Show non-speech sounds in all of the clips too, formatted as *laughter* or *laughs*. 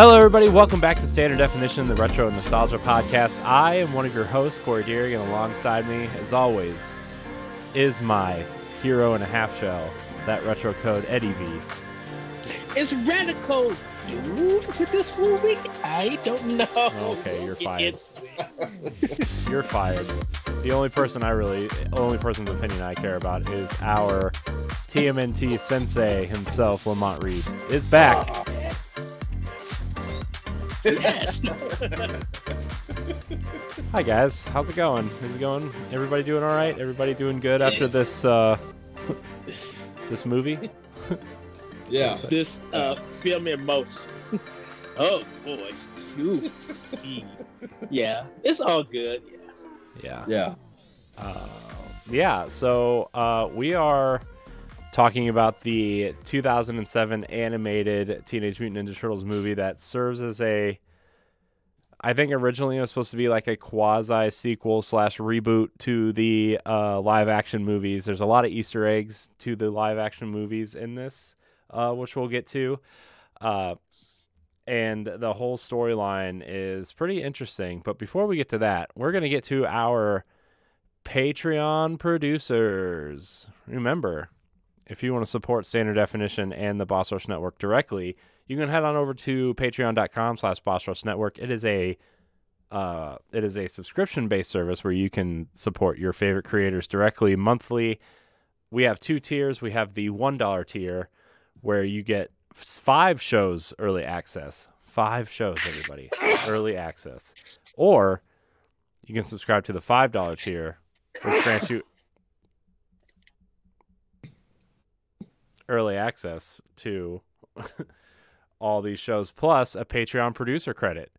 Hello, everybody. Welcome back to Standard Definition, the Retro and Nostalgia Podcast. I am one of your hosts, Corey Deering, and alongside me, as always, is my hero and a half shell, that retro code, Eddie V. It's radical, dude. With this movie, I don't know. Okay, you're *laughs* fired. You're fired. The only person I really, only person's opinion I care about is our TMNT sensei himself, Lamont Reed, is back. Ah. Yes. *laughs* Hi guys, how's it going? How's it going? Everybody doing all right? Everybody doing good after this uh *laughs* this movie? *laughs* Yeah. this uh, film in motion. oh boy, Phew. Gee. yeah, it's all good. Yeah. Yeah. Yeah. Uh, yeah, so uh, we are talking about the 2007 animated Teenage Mutant Ninja Turtles movie that serves as a. I think originally it was supposed to be like a quasi sequel slash reboot to the uh, live action movies. There's a lot of Easter eggs to the live action movies in this, uh, which we'll get to. Uh, and the whole storyline is pretty interesting. But before we get to that, we're going to get to our Patreon producers. Remember, if you want to support Standard Definition and the Boss Rush Network directly, you can head on over to patreon.com slash Boss Rush Network. It is a uh, it is a subscription based service where you can support your favorite creators directly monthly. We have two tiers. We have the $1 tier where you get five shows early access. Five shows, everybody. early access. Or you can subscribe to the $5 tier, which grants you early access to *laughs* all these shows plus a Patreon producer credit.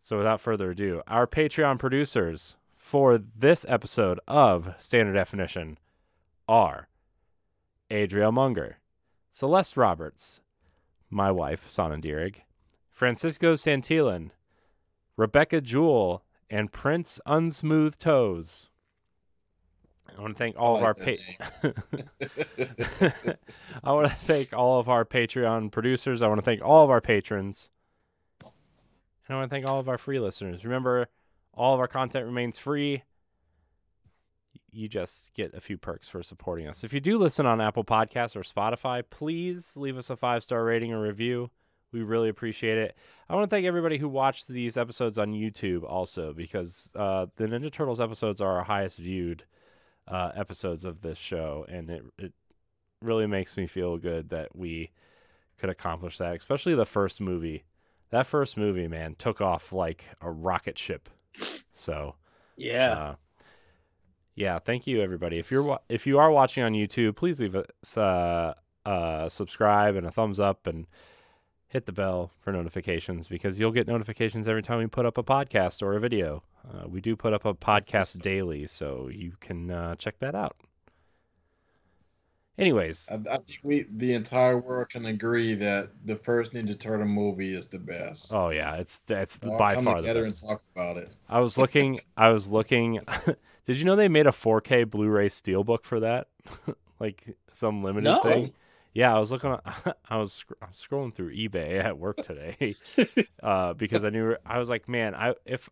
So without further ado, our Patreon producers for this episode of Standard Definition are Adriel Munger, Celeste Roberts, my wife, Sonnen Dierig, Francisco Santillan, Rebecca Jewell, and Prince Unsmooth Toes. I want to thank all of our pa- *laughs* I want to thank all of our Patreon producers. I want to thank all of our patrons. And I want to thank all of our free listeners. Remember, all of our content remains free. You just get a few perks for supporting us. If you do listen on Apple Podcasts or Spotify, please leave us a five star rating or review. We really appreciate it. I want to thank everybody who watched these episodes on YouTube also because uh, the Ninja Turtles episodes are our highest viewed uh, episodes of this show, and it it really makes me feel good that we could accomplish that. Especially the first movie. That first movie, man, took off like a rocket ship. So Yeah. uh, yeah, thank you everybody. If you're wa- if you are watching on YouTube, please leave us uh, uh, subscribe and a thumbs up and hit the bell for notifications because you'll get notifications every time we put up a podcast or a video. Uh, we do put up a podcast daily, so you can uh, check that out. Anyways, I, I think we, the entire world, can agree that the first Ninja Turtle movie is the best. oh yeah, it's it's All by far the together best. and talk about it. I was looking. *laughs* I was looking. *laughs* did you know they made a 4K Blu-ray steelbook for that? *laughs* like some limited No. thing. Yeah, I was looking. I was, sc- I was scrolling through eBay at work today uh, because I knew I was like, man, I if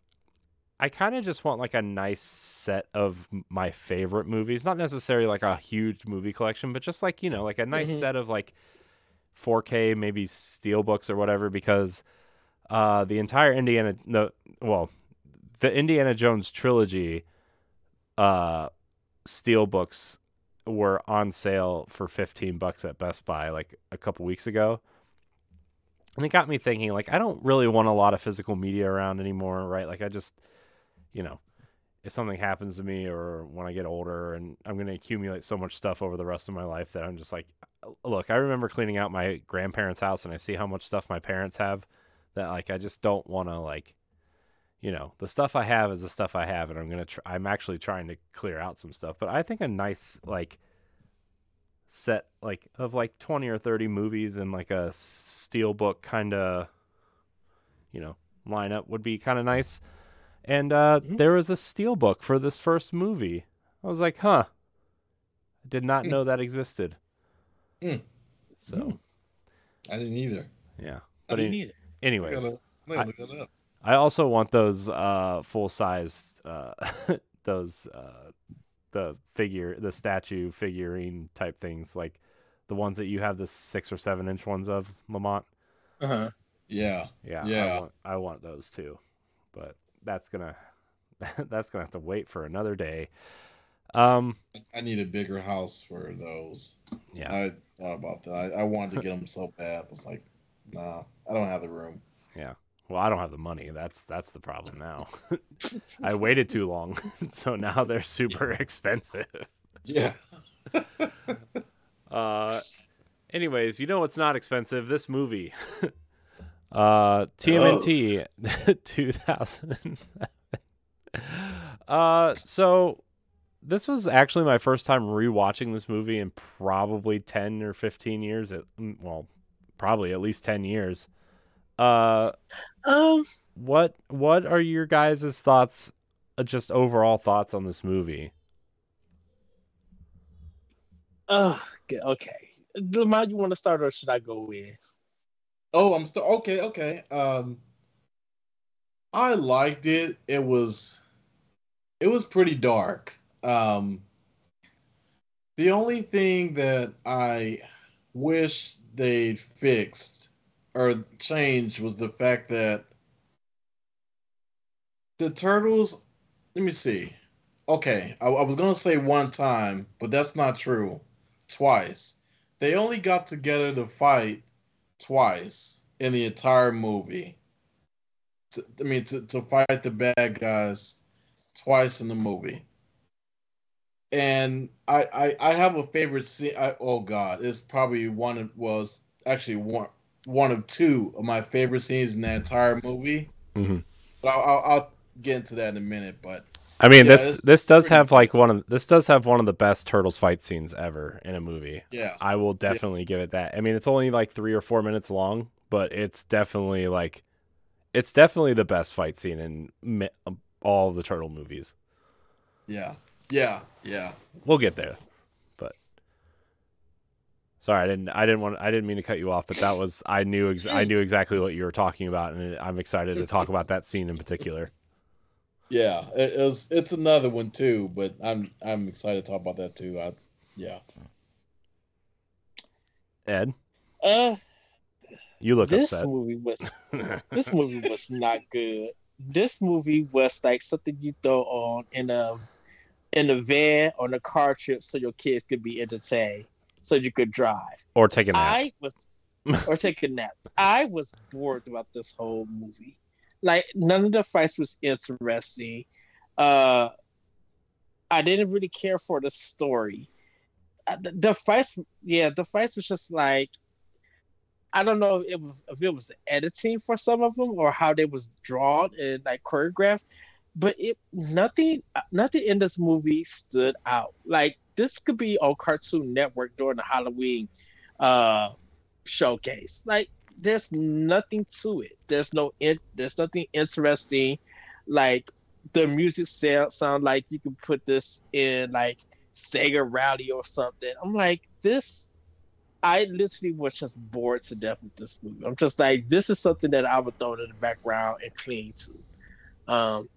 I kind of just want like a nice set of my favorite movies, not necessarily like a huge movie collection, but just like you know, like a nice Mhm. set of like 4K maybe steelbooks or whatever because uh, the entire Indiana the well the Indiana Jones trilogy uh steelbooks were on sale for 15 bucks at Best Buy like a couple weeks ago. And it got me thinking like I don't really want a lot of physical media around anymore, right? Like I just you know, if something happens to me or when I get older and I'm going to accumulate so much stuff over the rest of my life that I'm just like uh, look, I remember cleaning out my grandparents' house and I see how much stuff my parents have that like I just don't want to like you know, the stuff I have is the stuff I have and I'm going to tr- I'm actually trying to clear out some stuff, but I think a nice like set like of like 20 or 30 movies and like a steelbook kind of you know, lineup would be kind of nice. And uh Mhm. there was a steelbook for this first movie. I was like, "Huh. I did not Hmm. know that existed. Hmm. So I didn't either. yeah. I didn't either. I anyways, I gotta look that up. I also want those uh full size uh *laughs* those uh the figure the statue figurine type things like the ones that you have the six or seven inch ones of Lamont. Uh-huh. Yeah. Yeah, I Yeah. want I want those too, but that's gonna *laughs* that's gonna have to wait for another day. Um, I need a bigger house for those. yeah, I thought about that. I, I wanted to get them so bad. I was like, nah, I don't have the room. Yeah. Well, I don't have the money. That's that's the problem now. *laughs* I waited too long, *laughs* so now they're super expensive. Yeah. Uh, anyways, you know what's not expensive? This movie. Uh, TMNT, *laughs* 2007. uh, so this was actually my first time rewatching this movie in probably 10 or 15 years. At, mm, well, probably at least 10 years. Uh, Um, what what are your guys' thoughts? uh, Just overall thoughts on this movie? uh, okay, okay. Lamont, you want to start or should I go in? Oh, I'm still okay. Okay. Um, I liked it. It was, it was pretty dark. Um, the only thing that I wish they'd fixed or changed was the fact that the turtles. Let me see. Okay, I, I was gonna say one time, but that's not true. Twice. They only got together to fight twice in the entire movie. To, I mean, to, to fight the bad guys twice in the movie. And I, I, I have a favorite scene. I, oh God, it's probably one of was actually one one of two of my favorite scenes in that entire movie. Mhm. But I'll, I'll, I'll get into that in a minute. But I mean, Yeah, this this does have good. like one of this does have one of the best turtles fight scenes ever in a movie. yeah, I will definitely give it that. I mean, it's only like three or four minutes long, but it's definitely like it's definitely the best fight scene in mi- all the turtle movies. yeah, yeah, yeah. We'll get there, but sorry, I didn't. I didn't want. I didn't mean to cut you off, but that was. I knew. Ex- I *laughs* knew exactly what you were talking about, and I'm excited to talk about that scene in particular. Yeah, it, it was. It's another one too, but I'm I'm excited to talk about that too. I, yeah. Ed, Uh, you look this upset. movie was *laughs* this movie was not good. This movie was like something you throw on in a in a van on a car trip so your kids could be entertained, so you could drive. or take a nap. I was or take a nap. I was bored about this whole movie. Like none of the fights was interesting. Uh I didn't really care for the story. Uh, The, the fights, yeah, the fights was just like I don't know if it was if it was the editing for some of them or how they was drawn and like choreographed, but it nothing nothing in this movie stood out. Like this could be on Cartoon Network during the Halloween uh showcase. Like there's nothing to it. There's no in, there's nothing interesting. Like the music sound sound like you can put this in like Sega Rally or something. I'm like this. I literally was just bored to death with this movie. I'm just like this is something that I would throw in the background and cling to. Um,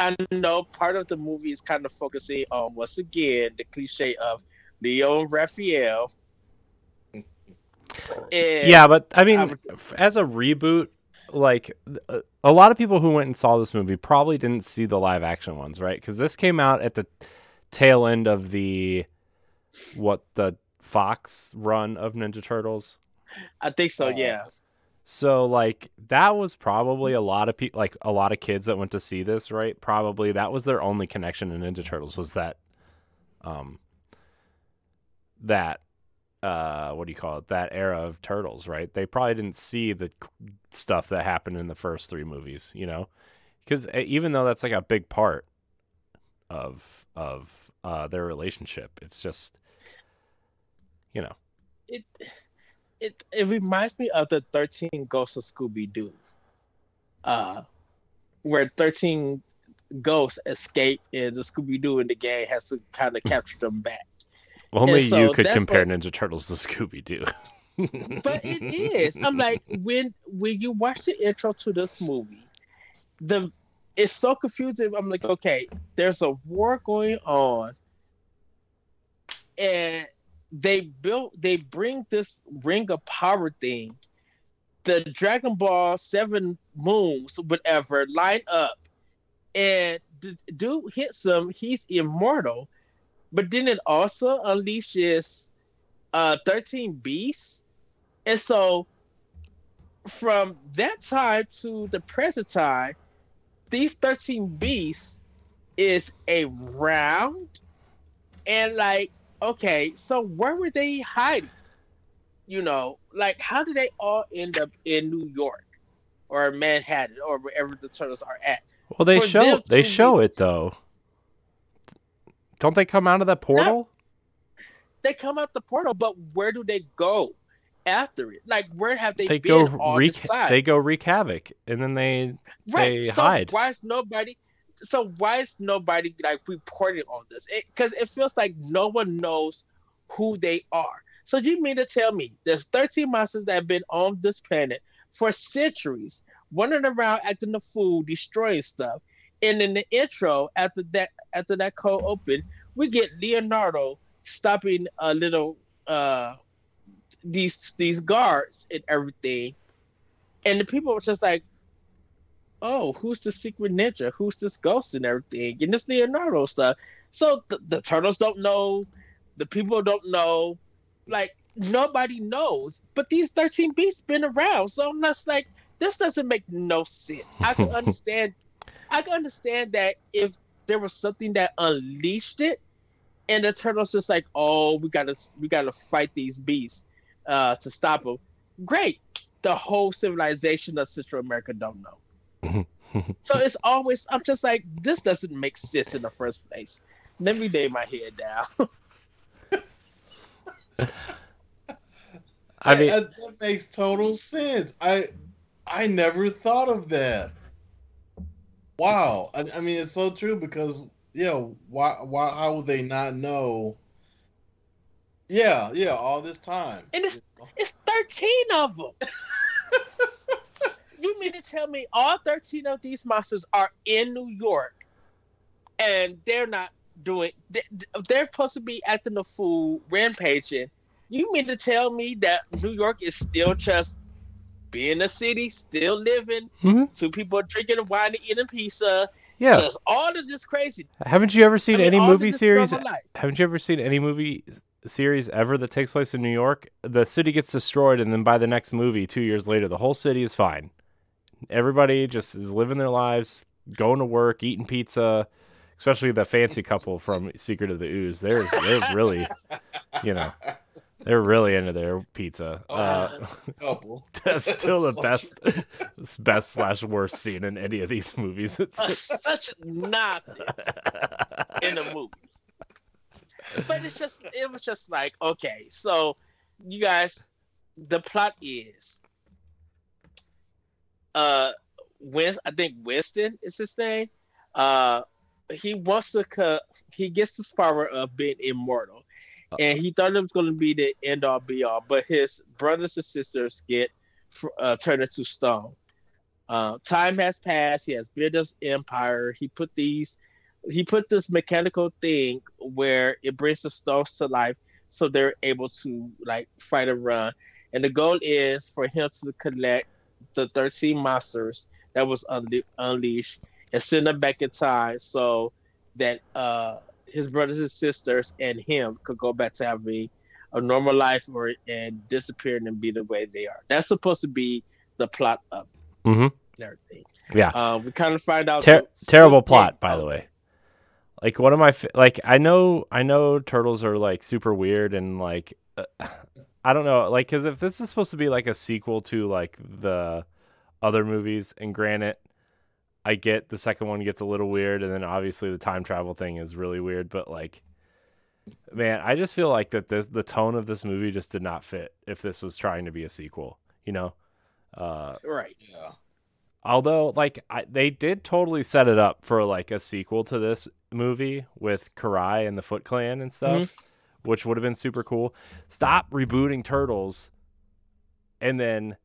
I know part of the movie is kind of focusing on once again the cliche of Leo Raphael. And yeah, but I mean, I would- as a reboot, like a lot of people who went and saw this movie probably didn't see the live action ones, right? Because this came out at the tail end of the what the Fox run of Ninja Turtles. I think so. Uh, Yeah. So like that was probably a lot of people, like a lot of kids that went to see this, right? Probably that was their only connection to Ninja Turtles was that, um, that, uh, what do you call it? That era of Turtles, right? They probably didn't see the stuff that happened in the first three movies, you know, because even though that's like a big part of of uh, their relationship, it's just, you know, It it it reminds me of the Thirteen Ghosts of Scooby Doo, uh, where thirteen ghosts escape and the Scooby Doo and the gang has to kind of capture them back. Only so you could compare what- Ninja Turtles to Scooby Doo. *laughs* but it is. I'm like when when you watch the intro to this movie, the it's so confusing. I'm like, okay, there's a war going on, and they built they bring this ring of power thing. The Dragon Ball Seven moons, whatever, line up, and the dude hits him. He's immortal, but then it also unleashes uh 13 beasts. And so from that time to the present time these 13 beasts is a round and like okay so where were they hiding? You know like how did they all end up in new york or manhattan or wherever the turtles are at? Well, they For show they show it though. Don't they come out of that portal? they come out the portal but where do they go after it like where have they, They, been go all wreak this time? they go wreak havoc, and then they right. they so hide. Why is nobody? So why is nobody like reporting on this? Because it, feels like no one knows who they are. So you mean to tell me there's 13 monsters that have been on this planet for centuries, running around acting the fool, destroying stuff, and in the intro after that after that cold open, we get Leonardo stopping a little uh these these guards and everything, and the people were just like oh, who's the secret ninja? Who's this ghost and everything? And this Leonardo stuff. So the, the turtles don't know, the people don't know, like nobody knows. But these 13 beasts been around. So I'm just like, this doesn't make no sense. I can *laughs* understand I can understand that if there was something that unleashed it and the turtles just like, oh, we gotta we gotta fight these beasts uh to stop them. Great. The whole civilization of Central America don't know. *laughs* So it's always I'm just like this doesn't make sense in the first place. Let me lay my head down. *laughs* I mean, that, that makes total sense. I I never thought of that. Wow. I, I mean, it's so true because yeah, why why how would they not know? Yeah, yeah, all this time. And it's it's 13 of them. *laughs* you mean to tell me all 13 of these monsters are in New York and they're not doing they- they're supposed to be acting a fool, rampaging. You mean to tell me that New York is still just being a city, still living, Mhm. two people drinking wine and eating pizza, yeah. just all of this crazy. Haven't you ever seen I mean, any movie series? Haven't you ever seen any movie series ever that takes place in New York? The city gets destroyed, and then by the next movie, two years later, the whole city is fine. Everybody just is living their lives, going to work, eating pizza. Especially the fancy couple from Secret of the Ooze. They're they're really, you know, *laughs* they're really into their pizza. Uh, couple. *laughs* *laughs* that's still the *laughs* best, best slash worst scene in any of these movies. It's Uh, such nonsense in the movie. But it's just it was just like, okay, so you guys the plot is uh Win I think Winston is his name. Uh he wants to co- he gets the power of being immortal. And he thought it was going to be the end all be all, but his brothers and sisters get uh, turned into stone. Uh, time has passed. He has built his empire. He put these, he put this mechanical thing where it brings the stones to life, so they're able to like fight and run. And the goal is for him to collect the thirteen monsters that was unle- unleashed and send them back in time, so that uh, his brothers and sisters and him could go back to having a normal life or and disappear and be the way they are. That's supposed to be the plot of Mhm. and everything. Yeah. Um, we kind of find out Ter- terrible plot, by oh, the way. Like one of my like I know I know turtles are like super weird and like uh, I don't know like because if this is supposed to be like a sequel to like the other movies, and granted, I get the second one gets a little weird, and then obviously the time travel thing is really weird, but like. Man, I just feel like that this the tone of this movie just did not fit if this was trying to be a sequel, you know. Uh Right. Yeah. although like I, they did totally set it up for like a sequel to this movie with Karai and the Foot Clan and stuff, which would have been super cool. Stop rebooting Turtles and then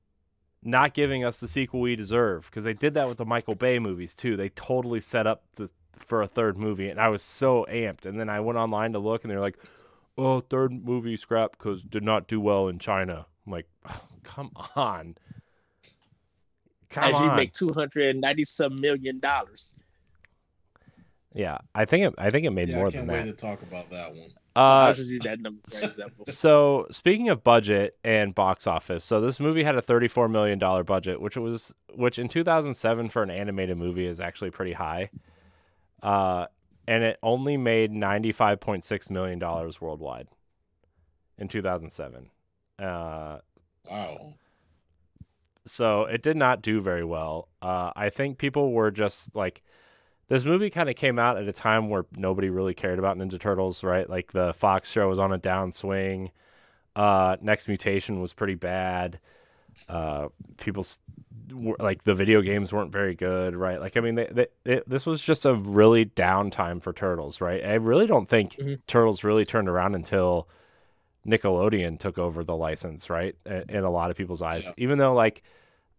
not giving us the sequel we deserve because they did that with the Michael Bay movies too. They totally set up the for a third movie, and I was so amped. And then I went online to look, and they're like, "Oh, third movie scrap because did not do well in China." I'm like, oh, *laughs* "Come on." Come As you on. make two hundred and ninety some million dollars. Yeah, I think it. I think it made Yeah, more I can't than wait that. to talk about that one. I'll Uh, just use that number for example. so speaking of budget and box office, so this movie had a thirty-four million dollar budget, which was which in two thousand seven for an animated movie is actually pretty high. Uh, and it only made ninety-five point six million dollars worldwide in two thousand seven. Uh, Wow. so it did not do very well. Uh, I think people were just like, this movie kind of came out at a time where nobody really cared about Ninja Turtles, right? Like the Fox show was on a downswing. Uh, Next Mutation was pretty bad. Uh, people were, like the video games weren't very good, right? Like I mean, they, they, it, this was just a really down time for Turtles, right? I really don't think Mhm. Turtles really turned around until Nickelodeon took over the license, right? In, in a lot of people's eyes, Yeah. even though like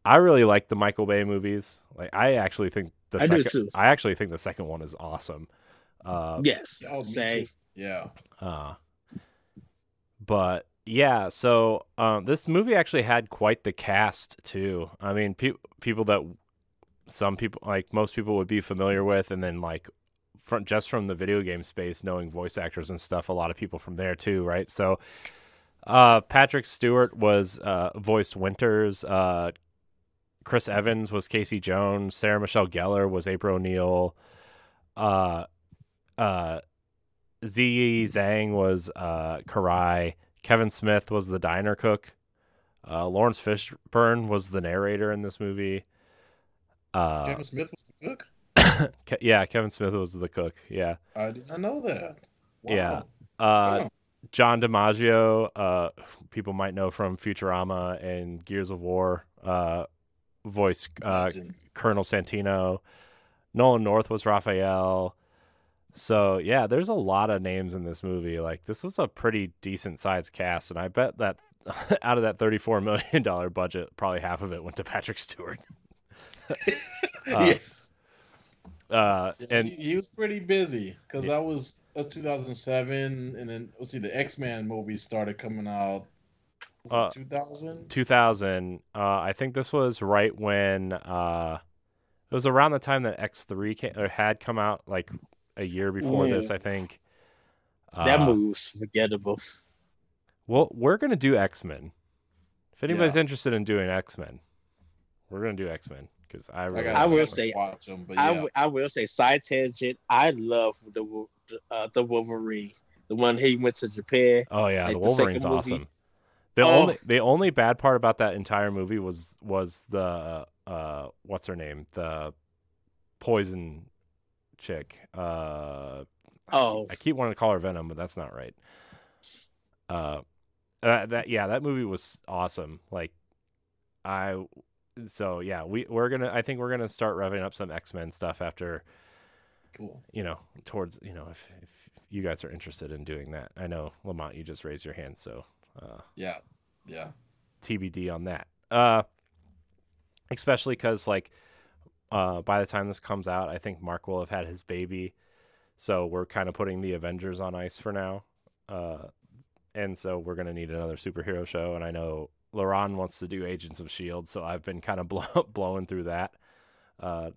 I really like the Michael Bay movies. Like I actually think the I do too. I actually think the second one is awesome. Uh yes. I'll say too. Yeah. uh but yeah, so um this movie actually had quite the cast too. I mean, pe- people that some people like most people would be familiar with and then like from just from the video game space knowing voice actors and stuff, a lot of people from there too, right? So uh Patrick Stewart was uh voiced Winters, uh Chris Evans was Casey Jones, Sarah Michelle Gellar was April O'Neil, uh uh Zhang was uh Karai, Kevin Smith was the diner cook, uh Laurence Fishburne was the narrator in this movie. Uh Kevin Smith was the cook. *coughs* Ke- yeah, Kevin Smith was the cook. Yeah. I did not know that. Wow. Yeah. Uh Wow. John DiMaggio, uh, people might know from Futurama and Gears of War, uh, voice uh, Colonel Santino. Nolan North was Raphael. So yeah, there's a lot of names in this movie. Like this was a pretty decent sized cast, and I bet that *laughs* out of that thirty-four million *laughs* dollar budget, probably half of it went to *laughs* Patrick Stewart. Uh, yeah. Uh, and he, he was pretty busy because that was that's 2007, and then let's see, the X Men movies started coming out. Uh, 2000. 2000 uh i think this was right when uh it was around the time that x3 came, or had come out like a year before this i think uh, that movie was forgettable. well we're gonna do x-men if anybody's Yeah. interested in doing x-men we're gonna do x-men because i really gotta- I will say- watch them, but I, yeah. w- I will say side tangent. I love the uh, the Wolverine, the one he went to Japan. oh yeah like the the wolverine's movie. awesome the Oh. only the only bad part about that entire movie was was the uh what's her name the poison chick uh Oh, I keep wanting to call her Venom, but that's not right. Uh, uh, that yeah, that movie was awesome. Like, I so yeah, we we're gonna. I think we're gonna start revving up some X Men stuff after cool. you know towards you know if if you guys are interested in doing that. I know Lamont, you just raised your hand, so uh, Yeah. Yeah. TBD on that. Uh, especially because like uh, by the time this comes out, I think Mark will have had his baby, so we're kind of putting the Avengers on ice for now. Uh, and so we're gonna need another superhero show, and I know Laron wants to do Agents of Shield, so I've been kind of *laughs* blow- blowing through that uh,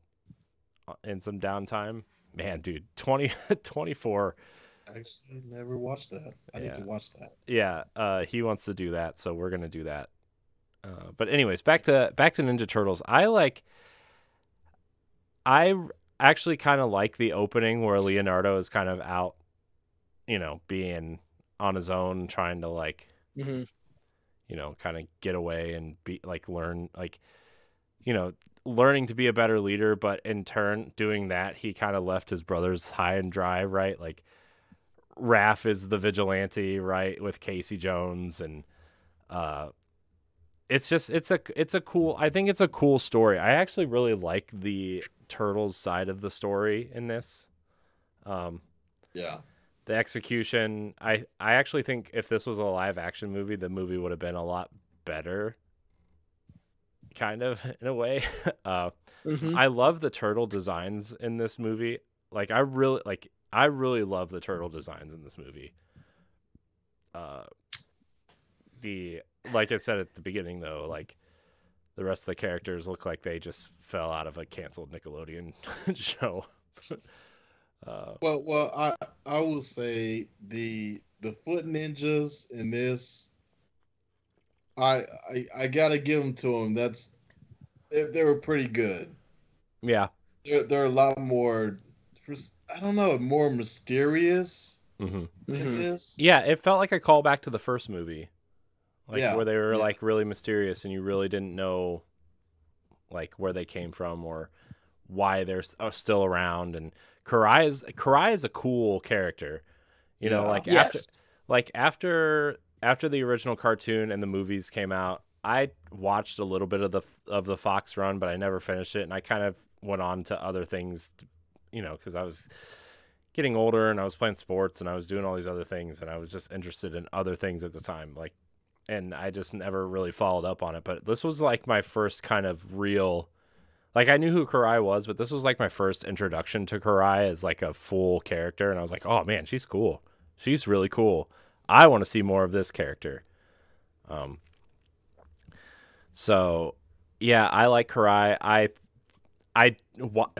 in some downtime. Man, dude, 20, *laughs* 24 I actually never watched that. I need to watch that. yeah uh he wants to do that so we're gonna do that. Uh but anyways back to back to ninja turtles. I like I actually kind of like the opening where leonardo is kind of out you know being on his own trying to like hmm you know kind of get away and be like learn like you know learning to be a better leader but in turn doing that he kind of left his brothers high and dry right? Like Raph is the vigilante right with Casey Jones and uh it's just it's a it's a cool I think it's a cool story. I actually really like the turtles side of the story in this. Um Yeah. the execution. I I actually think if this was a live action movie, the movie would have been a lot better. Kind of *laughs* in a way. *laughs* Uh, Mhm. I love the turtle designs in this movie. Like I really like I really love the turtle designs in this movie. Uh the like I said at the beginning though, like the rest of the characters look like they just fell out of a canceled Nickelodeon *laughs* show. *laughs* uh Well, well, I I will say the the foot ninjas in this, I I, I gotta give them to them. That's they, they were pretty good. yeah. They're they're a lot more, I don't know, more mysterious hmm in Mhm. this. Yeah, it felt like a callback to the first movie. Like Yeah, where they were yeah. like really mysterious and you really didn't know like where they came from or why they're uh, still around and Karai is Karai is a cool character. You know, Yeah. like after like after after the original cartoon and the movies came out, I watched a little bit of the of the Fox run, but I never finished it and I kind of went on to other things, you know, cuz I was getting older and I was playing sports and I was doing all these other things and I was just interested in other things at the time like and I just never really followed up on it. But this was like my first kind of real like I knew who Karai was but this was like my first introduction to Karai as like a full character. And I was like oh man she's cool. She's really cool. I want to see more of this character. Um so yeah I like Karai. I I wa-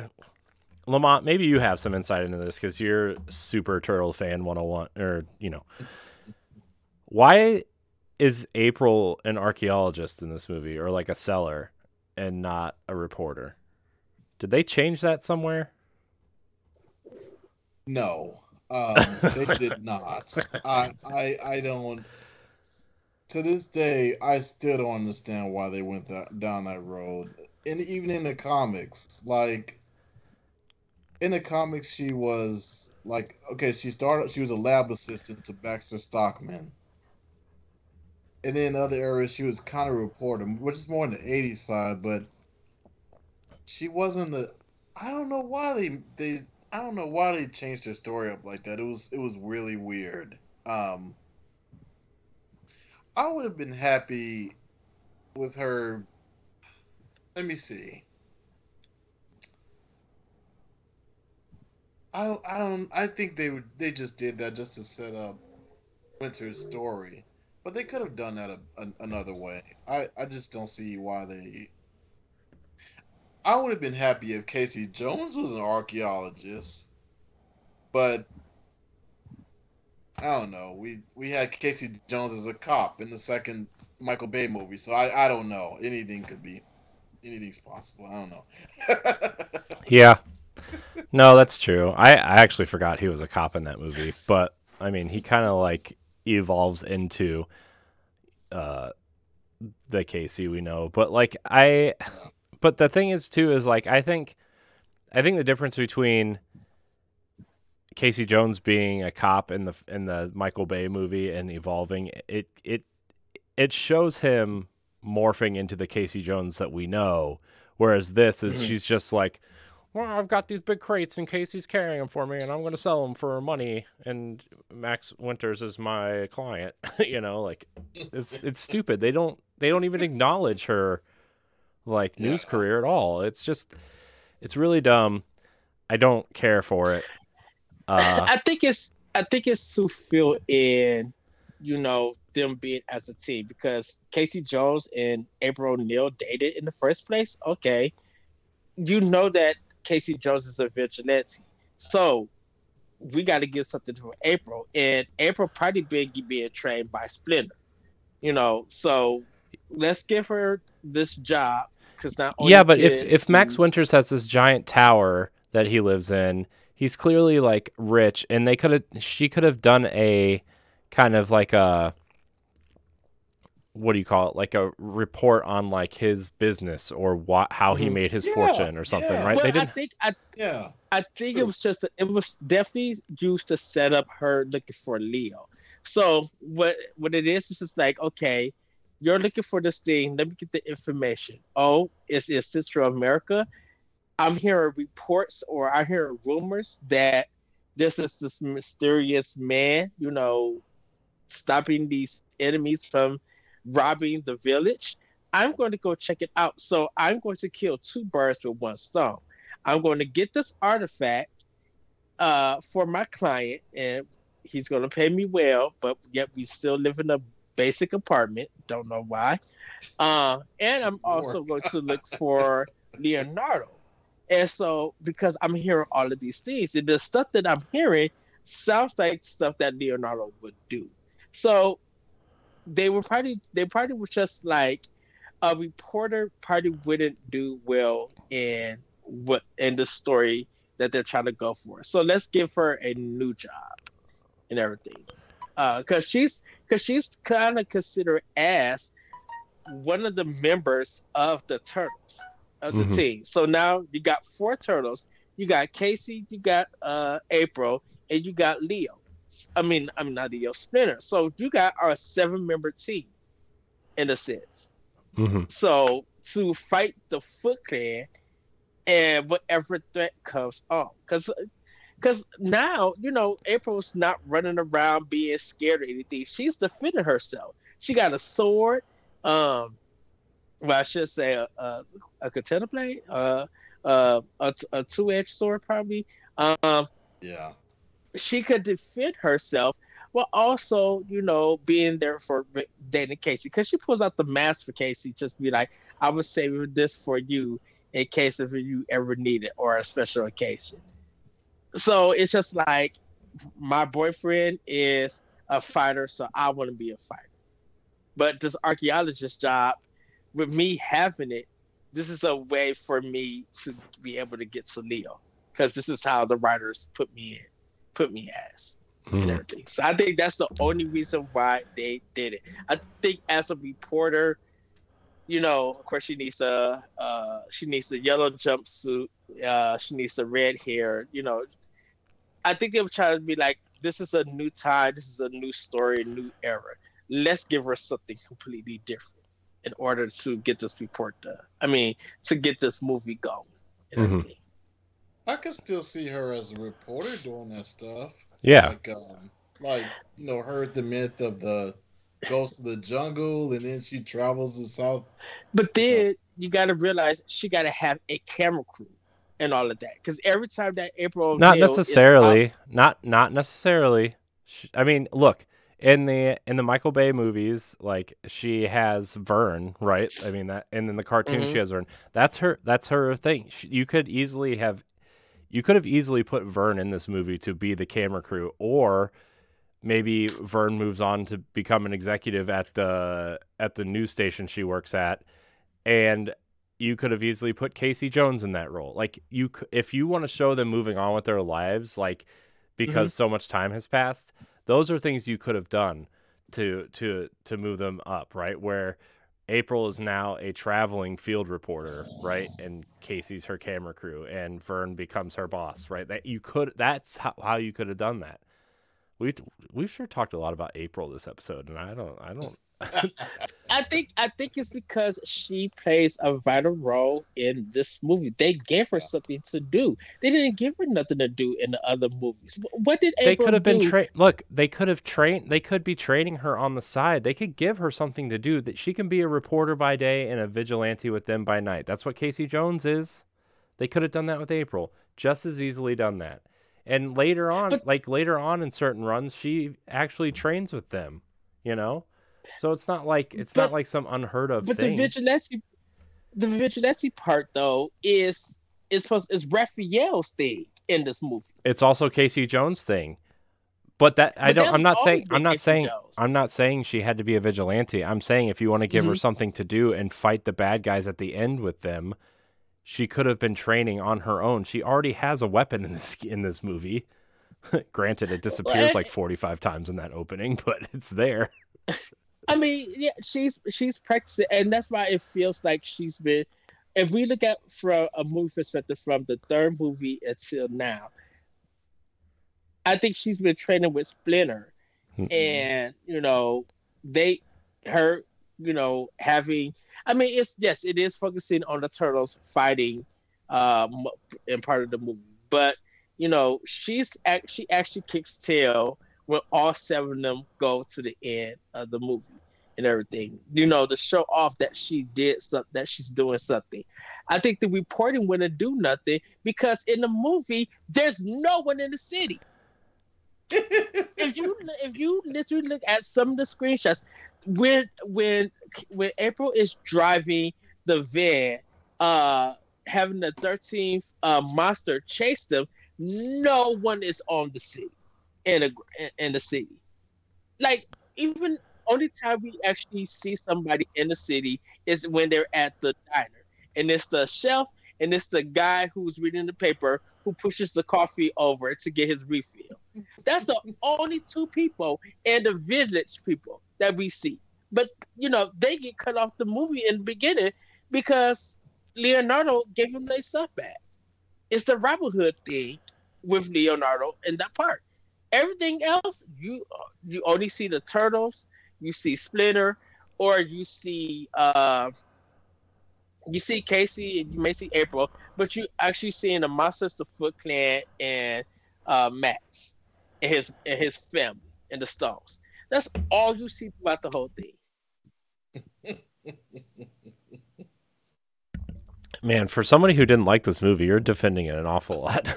Lamont, maybe you have some insight into this because you're super turtle fan 101 or you know. Why is April an archaeologist in this movie or like a seller and not a reporter? Did they change that somewhere? No, um, *laughs* they did not. I, I, I don't. To this day, I still don't understand why they went that, down that road. And even in the comics, like in the comics, she was like, okay, she started. She was a lab assistant to Baxter Stockman. And then in other areas, she was kind of reporter, which is more on the '80s side. But she wasn't the. I don't know why they they I don't know why they changed their story up like that. It was it was really weird. Um I would have been happy with her let me see. I I don't I think they they just did that just to set up Winter's story. But they could have done that a, a, another way. I, I just don't see why they I would have been happy if Casey Jones was an archaeologist, but I don't know. We we had Casey Jones as a cop in the second Michael Bay movie, so I, I don't know. Anything could be, anything's possible. I don't know. *laughs* Yeah. *laughs* No, that's true. I, I actually forgot he was a cop in that movie, but I mean, he kind of like evolves into uh the Casey we know. But like I but the thing is too is like I think I think the difference between Casey Jones being a cop in the in the Michael Bay movie and evolving it it it shows him morphing into the Casey Jones that we know whereas this is Mhm. she's just like well, I've got these big crates in case he's carrying them for me, and I'm going to sell them for money. And Max Winters is my client. *laughs* you know, like it's it's stupid. They don't they don't even acknowledge her like news Yeah. career at all. It's just it's really dumb. I don't care for it. *laughs* Uh, I think it's I think it's to fill in, you know, them being as a team because Casey Jones and April O'Neil dated in the first place. Okay, you know that Casey Jones is a vigilante, so we got to get something from April, and April probably been being trained by Splinter, you know. So let's give her this job because not only yeah, but if if Max Winters has this giant tower that he lives in, he's clearly like rich, and they could have she could have done a kind of like a what do you call it like a report on like his business or what how he Mhm. made his Yeah, fortune or something yeah. right Well, they I didn't think I yeah. I think it was just it was definitely used to set up her looking for Leo. So what what it is is just like okay, you're looking for this thing. Let me get the information. Oh, it's it's Sister of America. I'm hearing reports or I'm hearing rumors that this is this mysterious man, you know, stopping these enemies from robbing the village. I'm going to go check it out. So I'm going to kill two birds with one stone. I'm going to get this artifact uh, for my client, and he's going to pay me well, but yet we still live in a basic apartment. Don't know why. Uh, and I'm also going to look for *laughs* Leonardo. And so, because I'm hearing all of these things, and the stuff that I'm hearing sounds like stuff that Leonardo would do. So, they were probably they probably were just like a reporter probably wouldn't do well in what in the story that they're trying to go for. So let's give her a new job and everything, Uh because uh, she's because she's kind of considered as one of the members of the turtles of the mm-hmm. team. So now you got four turtles. You got Casey, you got uh April, and you got Leo. I mean, I'm not Leo Splinter. So you got our seven member team in a sense. Mm-hmm. So to fight the Foot Clan and whatever threat comes on, because because now you know April's not running around being scared or anything. She's defending herself. She got a sword. Um, well, I should say a, a, a katana blade, uh, uh, a, a two edged sword, probably. Um, yeah. She could defend herself while also, you know, being there for Dana Casey because she pulls out the mask for Casey, just be like, I was saving this for you in case if you ever need it or a special occasion. So it's just like my boyfriend is a fighter, so I want to be a fighter. But this archaeologist job with me having it, this is a way for me to be able to get to Leo because this is how the writers put me in, put me as. Mm. And everything. So I think that's the only reason why they did it. I think as a reporter, you know, of course she needs a uh, she needs a yellow jumpsuit, uh, she needs the red hair. You know, I think they were trying to be like, this is a new time, this is a new story, a new era. Let's give her something completely different in order to get this report done. I mean, to get this movie going. Mm-hmm. I could still see her as a reporter doing that stuff. Yeah. Like, um, like you know, heard the myth of the ghost of the jungle, and then she travels to South. But then you got to realize she got to have a camera crew and all of that, because every time that April, not necessarily, out, not not necessarily. I mean, look, in the in the Michael Bay movies, like she has Vern, right? I mean that, and in the cartoon mm-hmm. she has Vern. That's her. That's her thing. She, you could easily have, you could have easily put Vern in this movie to be the camera crew, or maybe Vern moves on to become an executive at the at the news station she works at, and you could have easily put Casey Jones in that role. Like you, if you want to show them moving on with their lives, like because mm-hmm. so much time has passed those are things you could have done to to to move them up, right? Where April is now a traveling field reporter, right? And Casey's her camera crew, and Vern becomes her boss, right? That you could that's how, how you could have done that. We've we've sure talked a lot about April this episode, and I don't I don't I think I think it's because she plays a vital role in this movie. They gave her something to do. They didn't give her nothing to do in the other movies. What did they could have been trained? Look, they could have trained. They could be training her on the side. They could give her something to do that she can be a reporter by day and a vigilante with them by night. That's what Casey Jones is. They could have done that with April. Just as easily done that. And later on, but, like later on in certain runs, she actually trains with them. You know so it's not like it's but, not like some unheard of but thing. the vigilante, the vigilante part though is is supposed is Raphael's thing in this movie. It's also Casey Jones' thing. But that but I don't. I'm not saying. I'm not Casey saying. Jones. I'm not saying she had to be a vigilante. I'm saying if you want to give mm-hmm. her something to do and fight the bad guys at the end with them, she could have been training on her own. She already has a weapon in this in this movie. *laughs* Granted, it disappears like 45 times in that opening, *laughs* but it's there. *laughs* I mean, yeah, she's she's practicing, and that's why it feels like she's been. If we look at from a movie perspective, from the third movie until now, I think she's been training with Splinter, mm-hmm. and you know, they, her, you know, having. I mean, it's yes, it is focusing on the turtles fighting, um, in part of the movie, but you know, she's act- she actually kicks tail when all seven of them go to the end of the movie and everything. You know, to show off that she did something, that she's doing something. I think the reporting wouldn't do nothing because in the movie there's no one in the city. if you *laughs* if you literally look at some of the screenshots, when when when April is driving the van, uh, having the thirteenth uh, monster chase them, no one is on the city in a in the city. Like even only time we actually see somebody in the city is when they're at the diner, and it's the chef and it's the guy who's reading the paper who pushes the coffee over to get his refill. That's the only two people and the village people that we see. But you know, they get cut off the movie in the beginning because Leonardo gave him their stuff back. It's the Robin Hood thing with Leonardo in that part. Everything else, you you only see the turtles, you see Splinter, or you see uh, you see Casey and you may see April, but you actually seeing the Monsters, the Foot Clan, and uh, Max and his and his family and the Stones. That's all you see throughout the whole thing. *laughs* Man, for somebody who didn't like this movie, you're defending it an awful lot.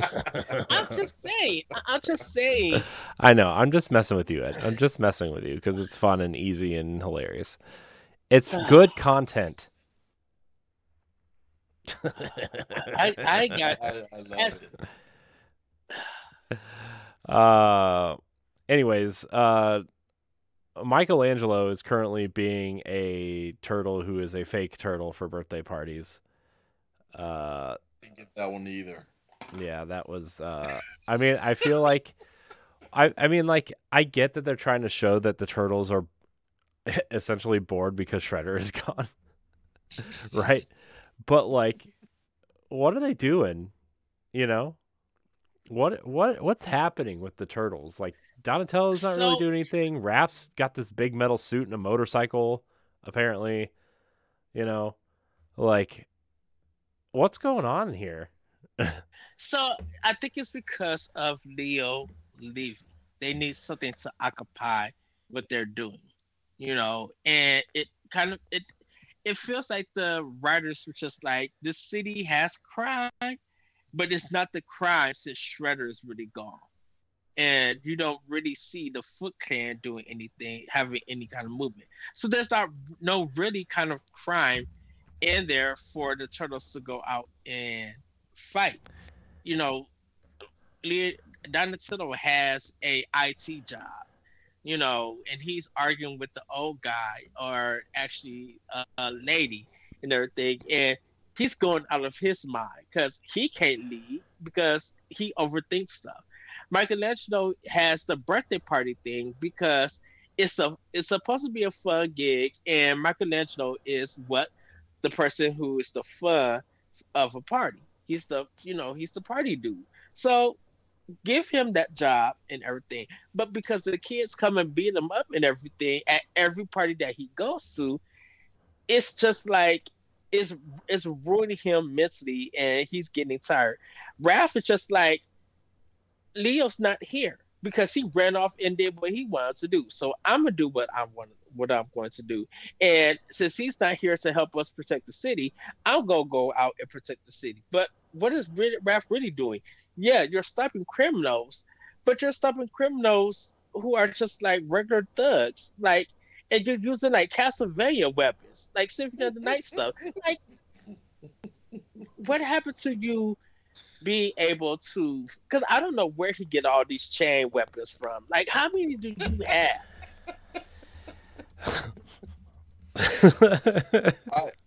*laughs* I'm just saying. I'm just saying. I know. I'm just messing with you, Ed. I'm just messing with you because it's fun and easy and hilarious. It's good content. I, I *laughs* got. I, I love As- it. Uh, anyways, uh, Michelangelo is currently being a turtle who is a fake turtle for birthday parties. Uh, Didn't get that one either. yeah, that was. Uh, I mean, I feel like, I, I mean, like, I get that they're trying to show that the turtles are *laughs* essentially bored because Shredder is *laughs* gone, right? But like, what are they doing? You know, what what what's happening with the turtles? Like Donatello's not really doing anything. Raph's got this big metal suit and a motorcycle, apparently. You know, like, what's going on here? So I think it's because of Leo leaving. They need something to occupy what they're doing, you know. And it kind of it it feels like the writers were just like the city has crime, but it's not the crime since Shredder is really gone. And you don't really see the Foot Clan doing anything, having any kind of movement. So there's not no really kind of crime in there for the turtles to go out and fight. You know, Donatello has a IT job, you know, and he's arguing with the old guy or actually a, a lady and everything, and he's going out of his mind because he can't leave because he overthinks stuff. Michelangelo has the birthday party thing because it's a it's supposed to be a fun gig, and Michelangelo is what the person who is the fun of a party. He's the you know he's the party dude. So give him that job and everything. But because the kids come and beat him up and everything at every party that he goes to, it's just like it's it's ruining him mentally and he's getting tired. Raph is just like Leo's not here because he ran off and did what he wanted to do. So I'm gonna do what I want what I'm going to do. And since he's not here to help us protect the city, I'm gonna go out and protect the city. But what is Raph really doing? Yeah, you're stopping criminals, but you're stopping criminals who are just like regular thugs. Like and you're using like Castlevania weapons, like Symphony of the Night stuff. Like what happened to you being able to because I don't know where he get all these chain weapons from. Like how many do you have? I,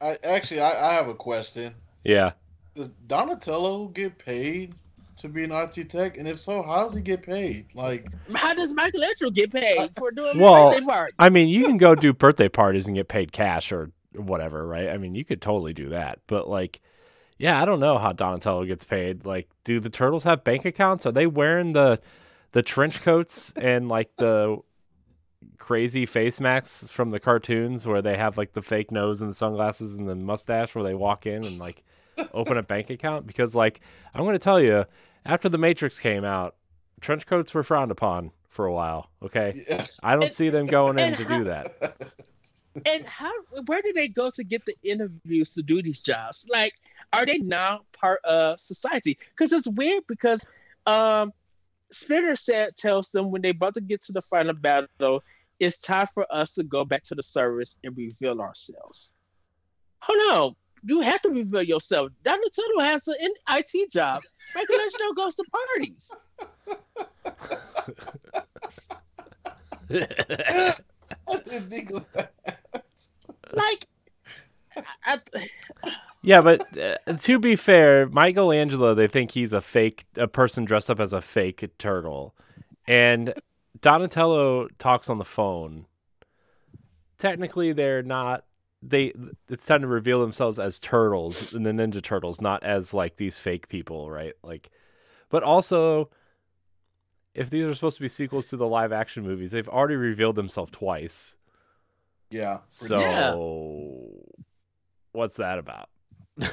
I actually I, I have a question. yeah. Does Donatello get paid to be an IT tech? And if so, how does he get paid? Like How does Michelangelo get paid for doing Well, birthday party? I mean, you can go do birthday parties and get paid cash or whatever, right? I mean, you could totally do that. But like, yeah, I don't know how Donatello gets paid. Like, do the turtles have bank accounts? Are they wearing the the trench coats and like the crazy face masks from the cartoons where they have like the fake nose and the sunglasses and the mustache where they walk in and like *laughs* open a bank account? Because like, I'm going to tell you, after the Matrix came out, trench coats were frowned upon for a while. Okay, Yeah. I don't And- see them going in to how- do that. And how? Where do they go to get the interviews to do these jobs? Like, are they now part of society? Because it's weird. Because um, Splinter said tells them when they about to get to the final battle, it's time for us to go back to the service and reveal ourselves. Hold on. You have to reveal yourself. Donatello has an IT job. Michelangelo goes to parties. I didn't think of that. Like, I, I, Yeah, but uh, to be fair, Michelangelo, they think he's a fake, a person dressed up as a fake turtle, and Donatello talks on the phone. Technically, they're not. They it's time to reveal themselves as turtles in the Ninja Turtles, not as like these fake people, right? Like, but also, if these are supposed to be sequels to the live action movies, they've already revealed themselves twice. Yeah. So, Yeah. what's that about? and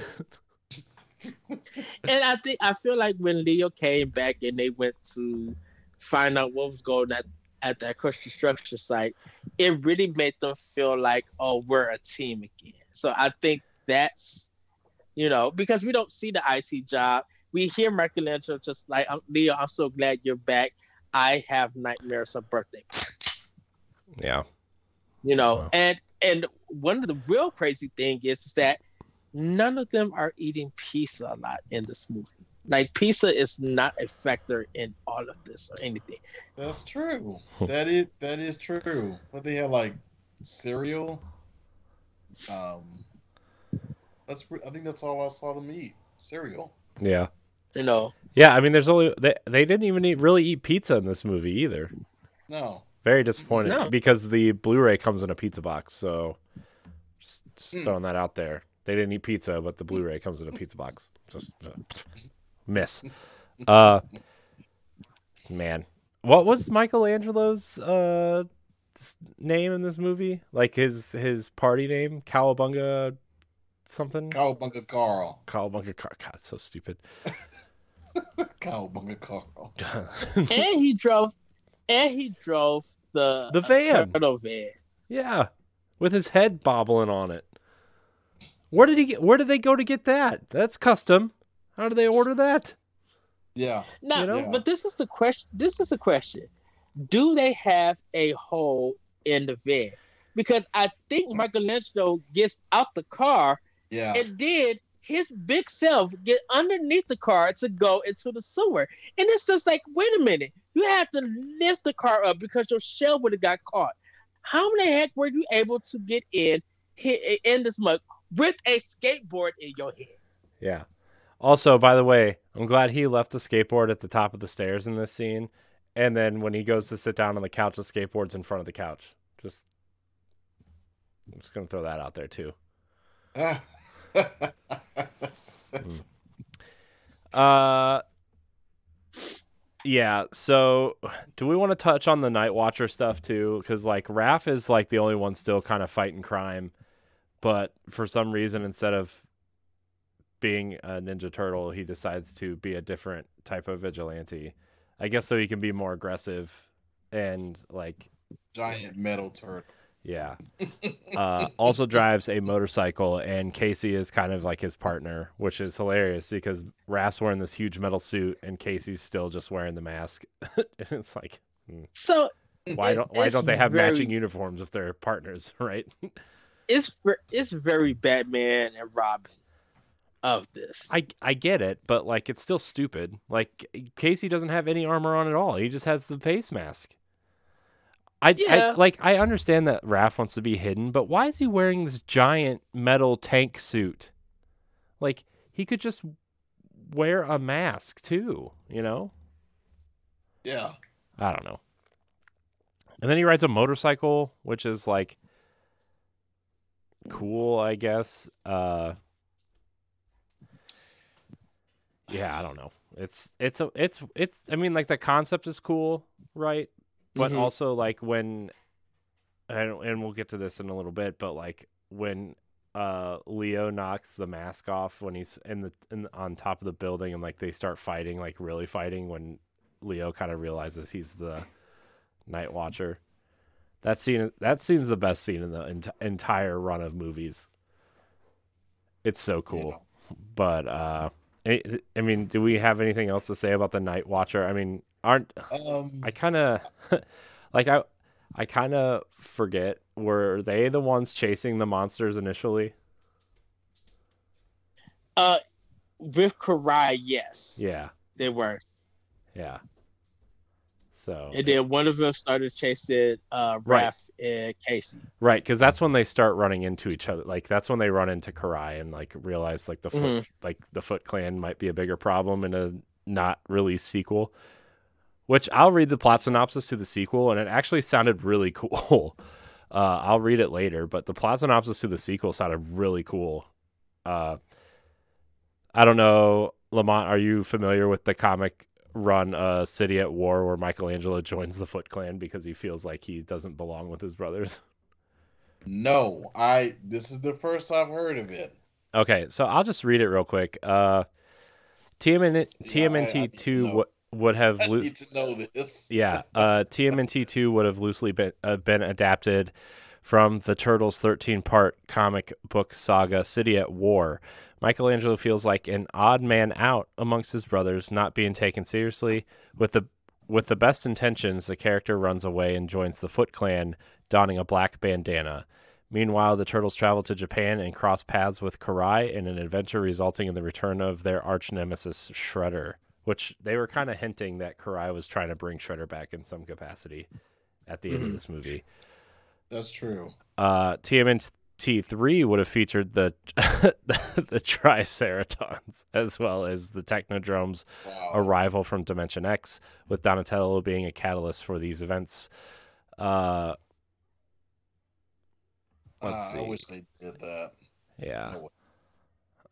I think I feel like when Leo came back and they went to find out what was going on at, at that construction structure site, it really made them feel like, oh, we're a team again. So I think that's, you know, because we don't see the IT job. We hear Michelangelo just like, Leo, I'm so glad you're back. I have nightmares of birthday. Yeah. You know, Wow. and and one of the real crazy thing is, is that none of them are eating pizza a lot in this movie. Like pizza is not a factor in all of this or anything. That's true. that is that is true. But they had like cereal. Um, that's I think that's all I saw them eat. Cereal. Yeah. You know, Yeah, I mean, there's only they they didn't even eat, really eat pizza in this movie either. No. Very disappointed No. because the Blu-ray comes in a pizza box. So just, just Hmm. throwing that out there. They didn't eat pizza, but the Blu-ray comes in a pizza box. Just uh, *laughs* miss. Uh, man, what was Michelangelo's uh name in this movie? Like his his party name, Cowabunga, something. Cowabunga Carl. Cowabunga. Car- God, so stupid. *laughs* Cowabunga Carl. *laughs* and he drove, and he drove the The van. turtle van. Yeah, with his head bobbling on it. Where did he get? Where did they go to get that? That's custom. How do they order that? Yeah. No, You know? but this is the question. This is the question: Do they have a hole in the van? Because I think mm. Michael Michelangelo gets out the car Yeah. and then his big self get underneath the car to go into the sewer. And it's just like, wait a minute, you have to lift the car up because your shell would have got caught. How in the heck were you able to get in hit, in this mug with a skateboard in your head? Yeah. Also, by the way, I'm glad he left the skateboard at the top of the stairs in this scene, and then when he goes to sit down on the couch, the skateboard's in front of the couch. Just, I'm just gonna throw that out there too. *laughs* Uh, yeah. So, do we want to touch on the Night Watcher stuff too? Because like Raph is like the only one still kind of fighting crime, but for some reason, instead of being a Ninja Turtle, he decides to be a different type of vigilante. I guess so he can be more aggressive and like Giant metal turtle. yeah. *laughs* Uh, also drives a motorcycle, and Casey is kind of like his partner, which is hilarious because Raph's wearing this huge metal suit, and Casey's still just wearing the mask. *laughs* it's like, So why don't why don't they have very- matching uniforms if they're partners, *laughs* right? it's it's very Batman and Robin of this. I I get it, but like it's still stupid. Like Casey doesn't have any armor on at all. He just has the face mask. I, Yeah. I like I understand that Raph wants to be hidden, but why is he wearing this giant metal tank suit? Like he could just wear a mask too, you know? Yeah. I don't know. And then he rides a motorcycle, which is like cool, I guess. Uh Yeah, I don't know. It's it's a it's it's I mean like the concept is cool, right? But Mhm. also like when and and we'll get to this in a little bit, but like when uh Leo knocks the mask off when he's in the in, on top of the building and like they start fighting like really fighting when Leo kind of realizes he's the night watcher. That scene that scene's the best scene in the ent- entire run of movies. It's so cool. But uh I, I mean, do we have anything else to say about the night watcher? I mean, aren't Um, I kind of *laughs* like I I kind of forget were they the ones chasing the monsters initially? Uh, with Karai, yes, Yeah, they were, yeah. So and then one of them started chasing uh Right. And Casey. right, because that's when they start running into each other. Like that's when they run into Karai and like realize like the foot Mhm. like the Foot Clan might be a bigger problem in a not released sequel. Which I'll read the plot synopsis to the sequel, and it actually sounded really *laughs* cool. Uh, I'll read it later, but the plot synopsis to the sequel sounded really cool. Uh, I don't know, Lamont. Are you familiar with the comic run a "City at War," where Michelangelo *laughs* joins the Foot Clan because he feels like he doesn't belong with his brothers? *laughs* no, I. This is the first I've heard of it. Okay, so I'll just read it real quick. Uh, TMN- Yeah, I- I TMNT need to two w- would have *laughs* need to know this. yeah, uh, TMNT two would have loosely been uh, been adapted from the Turtles thirteen part comic book saga City at War. Michelangelo feels like an odd man out amongst his brothers, not being taken seriously. With the with the best intentions, the character runs away and joins the Foot Clan, donning a black bandana. Meanwhile, the turtles travel to Japan and cross paths with Karai in an adventure resulting in the return of their arch nemesis Shredder, which they were kind of hinting that Karai was trying to bring Shredder back in some capacity at the end of Mhm. this movie. That's true. Uh, TMNT three would have featured the *laughs* the Triceratons as well as the Technodromes Wow. arrival from Dimension X, with Donatello being a catalyst for these events. Uh, let's Ah, I wish they did that. yeah. No.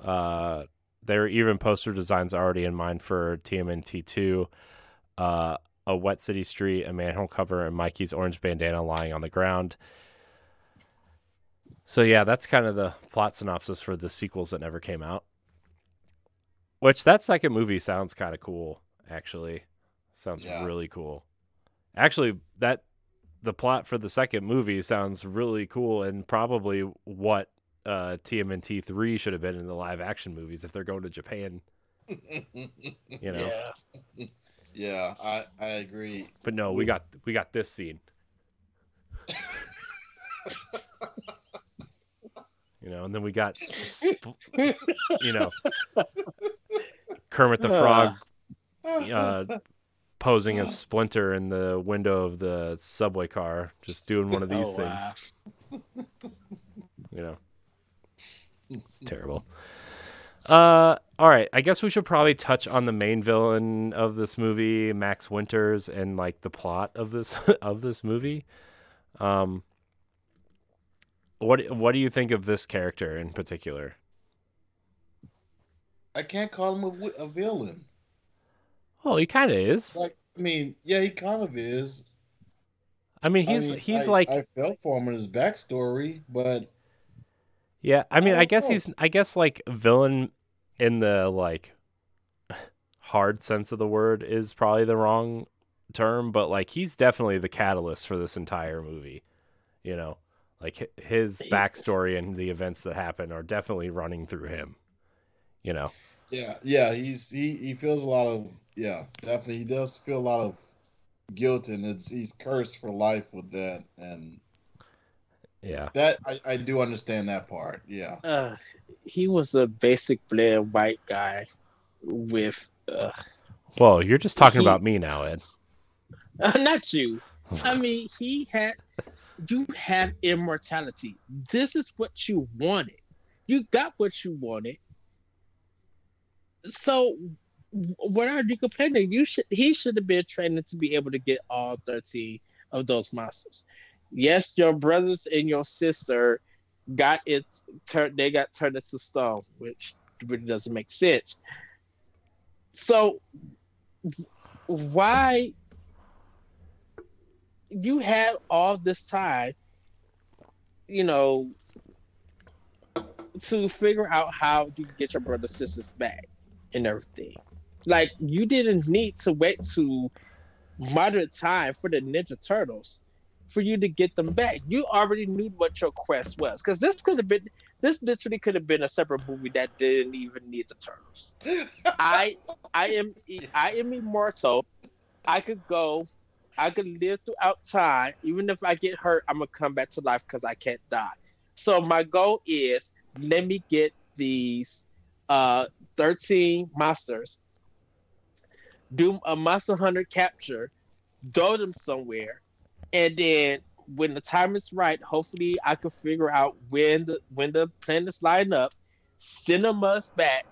Uh, there are even poster designs already in mind for TMNT two. Uh, a wet city street, a manhole cover, and Mikey's orange bandana lying on the ground. So yeah, that's kind of the plot synopsis for the sequels that never came out. Which that second movie sounds kind of cool, actually. Sounds Yeah. really cool. Actually, that the plot for the second movie sounds really cool and probably what uh, TMNT three should have been in the live action movies if they're going to Japan, *laughs* you know. Yeah. yeah, I I agree. But no, we got we got this scene. *laughs* you know, and then we got *laughs* sp- you know Kermit the Frog uh, *laughs* posing as Splinter in the window of the subway car, just doing one of these *laughs* Oh, things. wow. You know, it's terrible. Uh, all right. I guess we should probably touch on the main villain of this movie, Max Winters, and like the plot of this of this movie. Um, what what do you think of this character in particular? I can't call him a, a villain. Well, he kind of is. Like, I mean, yeah, he kind of is. I mean, I he's mean, he's I- like I felt for him in his backstory, but Yeah, I mean, I I guess know. he's, I guess like villain in the like hard sense of the word is probably the wrong term, but like he's definitely the catalyst for this entire movie. You know, like his backstory and the events that happen are definitely running through him. You know, yeah, yeah, he's he he feels a lot of yeah, definitely he does feel a lot of guilt and it's he's cursed for life with that and yeah, that I, I do understand that part. Yeah. Uh, he was a basic bled white guy with uh, Well, you're just talking He- about me now, Ed. *laughs* not you. I mean, he had you have immortality. This is what you wanted. You got what you wanted. So what are you complaining? You should he should have been trained to be able to get all 13 of those monsters. Yes, your brothers and your sister got it turned they got turned into stone, which really doesn't make sense. So why you had all this time, you know, to figure out how you get your brother sisters back and everything. Like you didn't need to wait to moderate time for the Ninja Turtles for you to get them back. You already knew what your quest was because this could have been this literally could have been a separate movie that didn't even need the turtles. *laughs* I I am I am immortal. I could go. I can live throughout time. Even if I get hurt, I'm gonna come back to life because I can't die. So my goal is let me get these uh 13 monsters, do a monster hunter capture, throw them somewhere, and then when the time is right, hopefully I can figure out when the when the planets line up, send them us back,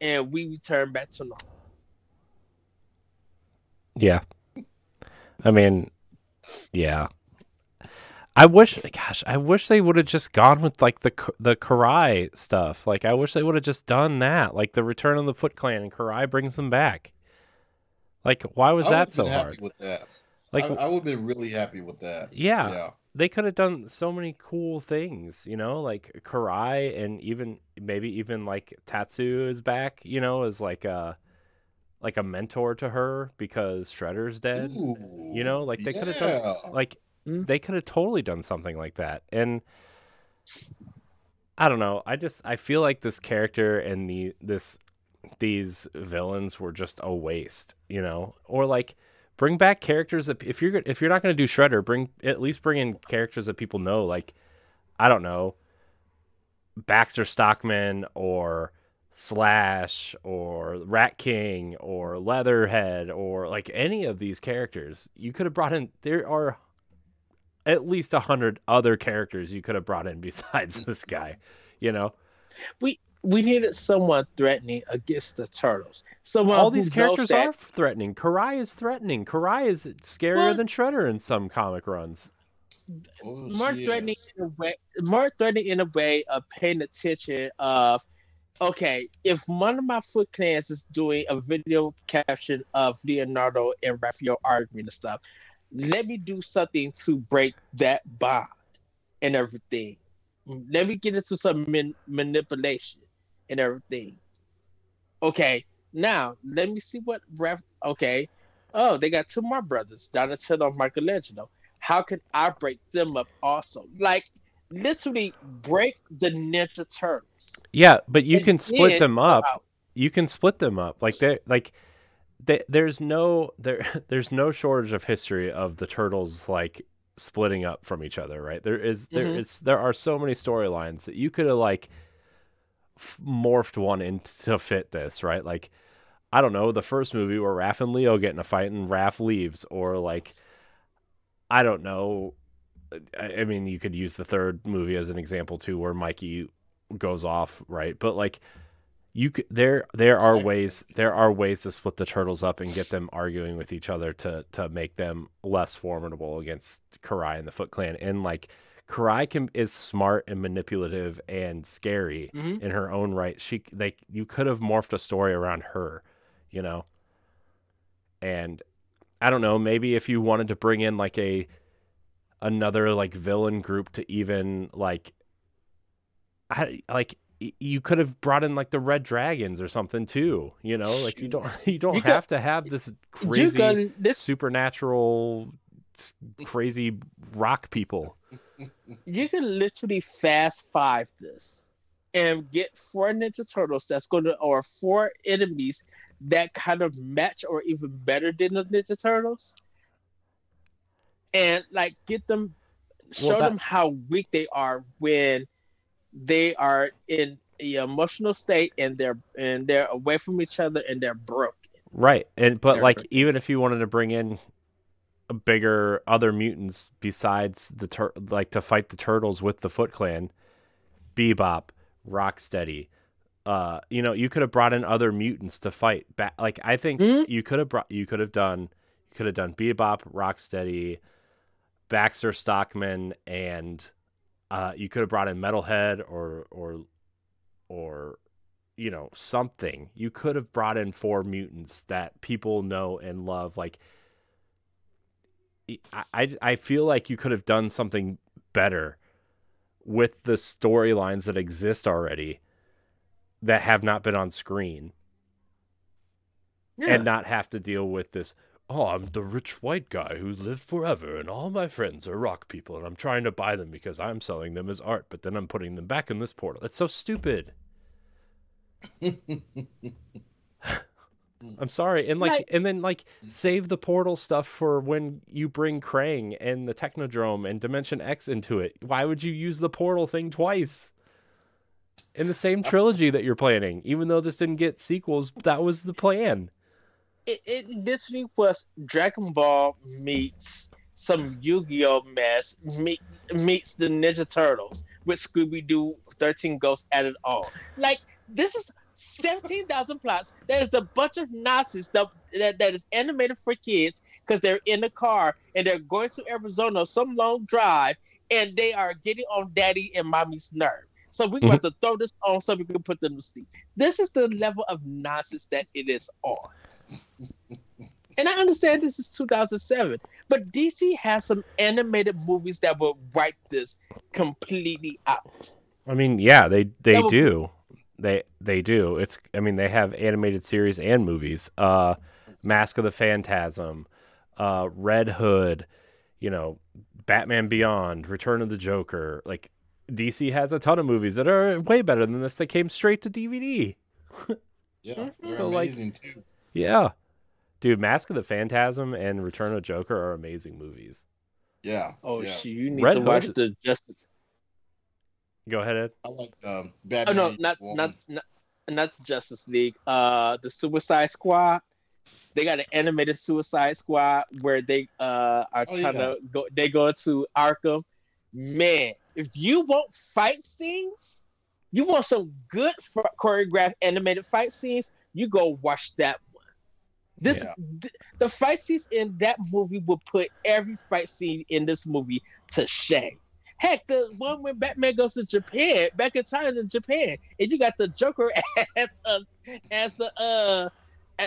and we return back to normal. Yeah. I mean, yeah. I wish, gosh, I wish they would have just gone with like the the Karai stuff. Like, I wish they would have just done that, like the Return of the Foot Clan, and Karai brings them back. Like, why was that so hard? with that. Like, I, I would have been really happy with that. yeah, Yeah. they could have done so many cool things, you know, like Karai and even maybe even like Tatsu is back, you know, as like a like a mentor to her because Shredder's dead. Ooh, You know, like they could have done like Mm. they could have totally done something like that. And I don't know. I just I feel like this character and the this these villains were just a waste, you know? Or like bring back characters that if you're if you're not going to do Shredder, bring at least bring in characters that people know like I don't know, Baxter Stockman or Slash or Rat King or Leatherhead or like any of these characters. You could have brought in there are at least a hundred other characters you could have brought in *laughs* besides this guy, you know? We we needed someone threatening against the turtles. So All these characters that- are threatening. Karai is threatening. Karai is scarier What? than Shredder in some comic runs. Oh, more threatening is. in a way more threatening in a way of paying attention of okay if one of my foot clans is doing a video caption of leonardo and raphael arguing and stuff let me do something to break that bond and everything. Let me get into some man- manipulation and everything. Okay now let me see what ref okay. Oh they got two more brothers donatello and michelangelo. How can I break them up also? Like literally break the Ninja Turtles. Yeah, but you can split them up. out. You can split them up. Like they like they, there's no there *laughs* there's no shortage of history of the turtles like splitting up from each other, right? There is there Mhm. is there are so many storylines that you could have like f- morphed one into fit this, right? Like I don't know, the first movie where Raph and Leo get in a fight and Raph leaves or like I don't know I, I mean you could use the third movie as an example too where Mikey goes off, right? But like you could, there there are ways there are ways to split the turtles up and get them arguing with each other to to make them less formidable against Karai and the Foot Clan. And like Karai can is smart and manipulative and scary Mhm. in her own right. She like you could have morphed a story around her, you know. And I don't know, maybe if you wanted to bring in like a another like villain group to even like I like you could have brought in like the red dragons or something too you know like you don't *laughs* you don't You have to have this crazy can this supernatural crazy rock people you can literally fast five this and get four Ninja Turtles that's gonna or four enemies that kind of match or even better than the Ninja Turtles. And like get them show Well, that- them how weak they are when they are in the emotional state and they're and they're away from each other and they're broken. right and but They're like pretty- even if you wanted to bring in a bigger other mutants besides the tur- like to fight the turtles with the foot clan bebop rocksteady uh you know you could have brought in other mutants to fight back like i think Hmm? you could have brought you could have done you could have done bebop rocksteady baxter stockman and uh you could have brought in metalhead or or or you know something you could have brought in four mutants that people know and love like I, I feel like you could have done something better with the storylines that exist already that have not been on screen Yeah. and not have to deal with this. Oh, I'm the rich white guy who lived forever, and all my friends are rock people, and I'm trying to buy them because I'm selling them as art, but then I'm putting them back in this portal. It's so stupid. *laughs* I'm sorry, and like, Like- and then like, save the portal stuff for when you bring Krang and the Technodrome and Dimension X into it. Why would you use the portal thing twice in the same trilogy that you're planning? Even though this didn't get sequels, that was the plan. It, it literally was Dragon Ball meets some Yu-Gi-Oh mess meet, meets the Ninja Turtles with Scooby Doo 13 Ghosts added on. Like this is 17,000 plots. That is a bunch of nonsense that, that, that is animated for kids because they're in the car and they're going to Arizona some long drive and they are getting on daddy and mommy's nerve. So we have mm-hmm. to throw this on so we can put them to sleep. This is the level of nonsense that it is on. And I understand this is 2007, but DC has some animated movies that will wipe this completely out. I mean, yeah, they they will- do. They they do. It's I mean, they have animated series and movies. Uh Mask of the Phantasm, uh Red Hood, you know, Batman Beyond, Return of the Joker. Like DC has a ton of movies that are way better than this that came straight to DVD. *laughs* Yeah, they're So, like- amazing too. Yeah. Dude, Mask of the Phantasm and Return of Joker are amazing movies. Yeah. Oh yeah. shit! You need Red to watch Hood- the Justice. Go ahead, Ed. I like um, Oh no, not not not not the Justice League. Uh, the Suicide Squad. They got an animated Suicide Squad where they uh are Oh, trying yeah. to go. They go to Arkham. Man, if you want fight scenes, you want some good choreographed animated fight scenes. You go watch that one. This Yeah. th- the fight scenes in that movie will put every fight scene in this movie to shame. Heck, the one when Batman goes to Japan, back in time in Japan, and you got the Joker *laughs* as uh, as the uh,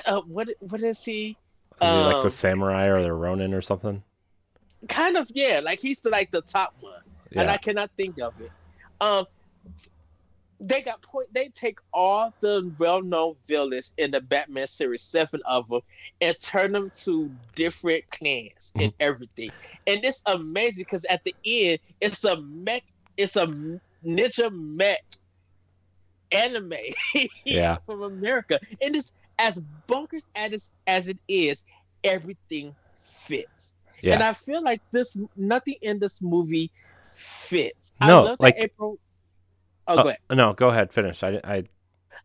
uh what what is he? Is he like the Um, samurai or the Ronin or something? Kind of yeah, like he's the like the top one, and I cannot think of it. Um, they got point. They take all the well-known villains in the Batman series, seven of them, and turn them to different clans and mm-hmm. everything. And it's amazing because at the end, it's a mech. It's a ninja mech anime *laughs* Yeah. from America, and it's as bonkers as as it is. Everything fits. Yeah. And I feel like this nothing in this movie fits. I No, love like- that April. Oh, Oh, go ahead. no, go ahead. Finish. I, I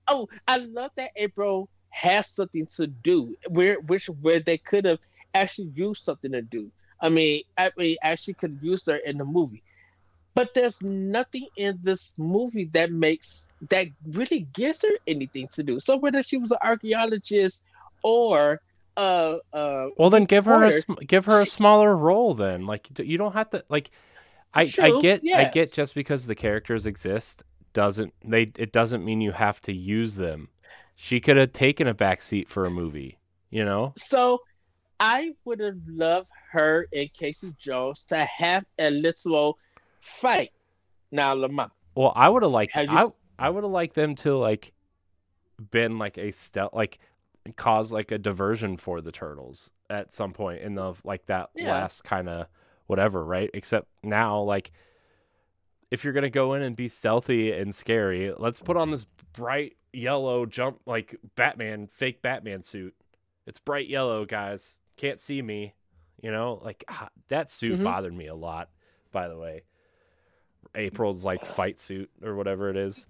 Oh, I love that April has something to do where which where they could have actually used something to do. I mean, I mean, actually could use her in the movie, but there's nothing in this movie that makes that really gives her anything to do. So whether she was an archaeologist or uh uh Well, then give her a give her a smaller role. Then, like, you don't have to like. I I get I get just because the characters exist doesn't they it doesn't mean you have to use them. She could have taken a back seat for a movie. You know. So I would have loved her and Casey Jones to have a little fight. Now, Lamont, Well, I would have liked Have I I would have liked them to like been like a stealth like cause like a diversion for the turtles at some point in the like that Yeah. last kind of whatever, right? Except now like if you're gonna go in and be stealthy and scary, let's put on this bright yellow jump like Batman fake Batman suit. It's bright yellow, guys. Can't see me. You know, like ah, that suit Mhm. bothered me a lot. By the way, April's like fight suit or whatever it is.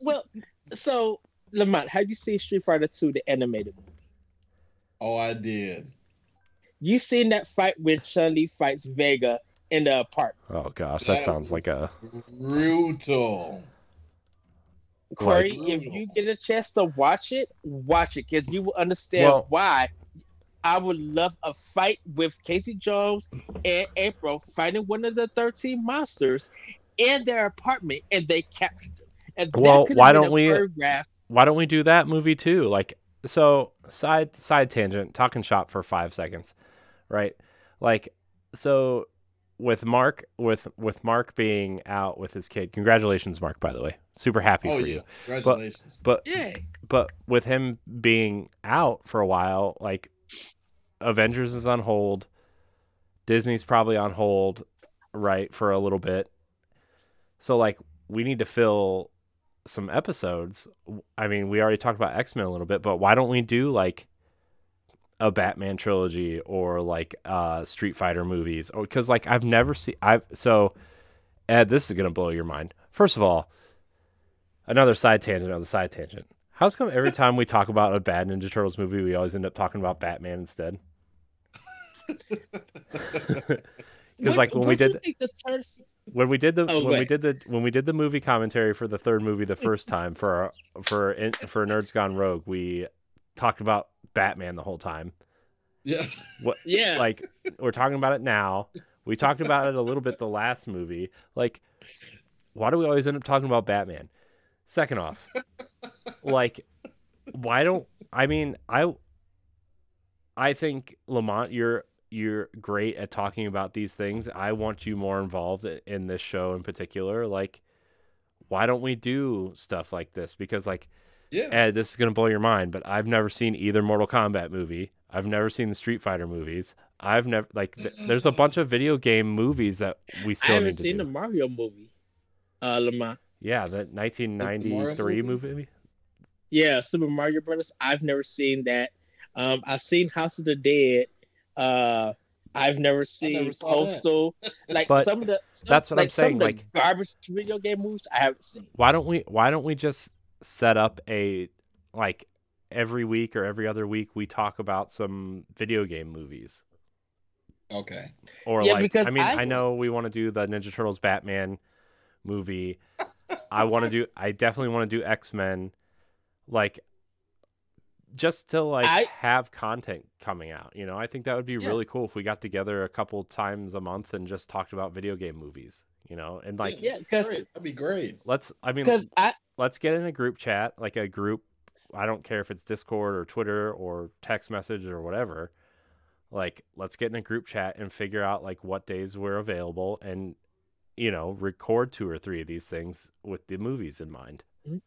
well, so Lamont, have you seen Street Fighter Two, the animated movie? Oh, I did. You seen that fight when Chun Li fights Vega in the apartment? Oh gosh, that That sounds like a Brutal. Corey, Like- if you get a chance to watch it, watch it because you will understand Well- why. I would love a fight with Casey Jones and April fighting one of the 13 monsters in their apartment and they captured them. And Well, why don't we- choreographed- why don't we do that movie too? Like so side side tangent, talking shop for five seconds. Right? Like so with Mark with with Mark being out with his kid. Congratulations, Mark. By the way, super happy Oh for yeah, you. congratulations. But Yeah. but with him being out for a while, like Avengers is on hold. Disney's probably on hold, right, for a little bit. So like we need to fill some episodes. I mean, we already talked about X Men a little bit, but why don't we do like a Batman trilogy or like uh Street Fighter movies? Or because like I've never seen I've so Ed, this is gonna blow your mind. First of all, another side tangent on the side tangent. How's come every *laughs* time we talk about a bad Ninja Turtles movie, we always end up talking about Batman instead? *laughs* Because like when we What do you did when we did the Oh, when we did the when we did the movie commentary for the third movie the *laughs* first time for our, for for Nerds Gone Rogue, we talked about Batman the whole time. yeah, What, *laughs* Yeah. Like we're talking about it now. We talked about it a little bit the last movie. Like, why do we always end up talking about Batman? Second off, like, why don't I mean I I think Lamont, you're you're great at talking about these things. I want you more involved in this show in particular. Like, why don't we do stuff like this? Because like yeah. Ed, this is gonna blow your mind, but I've never seen either Mortal Kombat movie. I've never seen the Street Fighter movies. I've never like. Th- there's a bunch of video game movies that we still I haven't need to seen do. the Mario movie. Uh, Lamont. Yeah, the 1993 movie? movie. Yeah, Super Mario Brothers. I've never seen that. Um, I've seen House of the Dead. Uh, I've never seen never saw. Postal. *laughs* Like But some of the some, that's what I'm like, some saying, like- garbage video game movies I haven't seen. Why don't we? Why don't we just set up a like every week or every other week we talk about some video game movies Okay. or Yeah, like because I mean I, I- know we want to do the Ninja Turtles Batman movie. I want to do. I definitely want to do X Men, like just to like I- have content coming out. You know, I think that would be Yeah. really cool if we got together a couple times a month and just talked about video game movies. You know, and like Yeah, because That'd be great. let's. I mean, because I let's get in a group chat, like a group. I don't care if it's Discord or Twitter or text message or whatever. Like, let's get in a group chat and figure out like what days we're available and, you know, record two or three of these things with the movies in mind. Mm-hmm.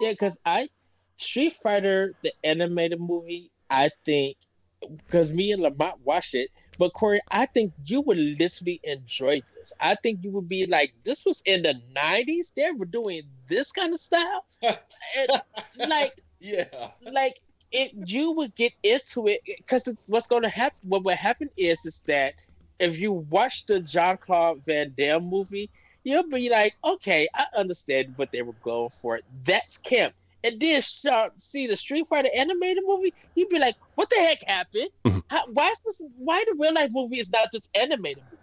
Yeah, because I Street Fighter, the animated movie, I think because me and Lamont watched it, but Corey, I think you would literally enjoy this. I think you would be like, this was in the '90s. They were doing this kind of style, and, *laughs* like, Yeah. like it. You would get into it because what's going to happen? What would happen is, is that if you watch the Jean-Claude Van Damme movie, you'll be like, okay, I understand what they were going for. That's camp. And then start, see the Street Fighter animated movie, you'd be like, what the heck happened? Mhm. How, why is this? Why the real life movie is not this animated movie?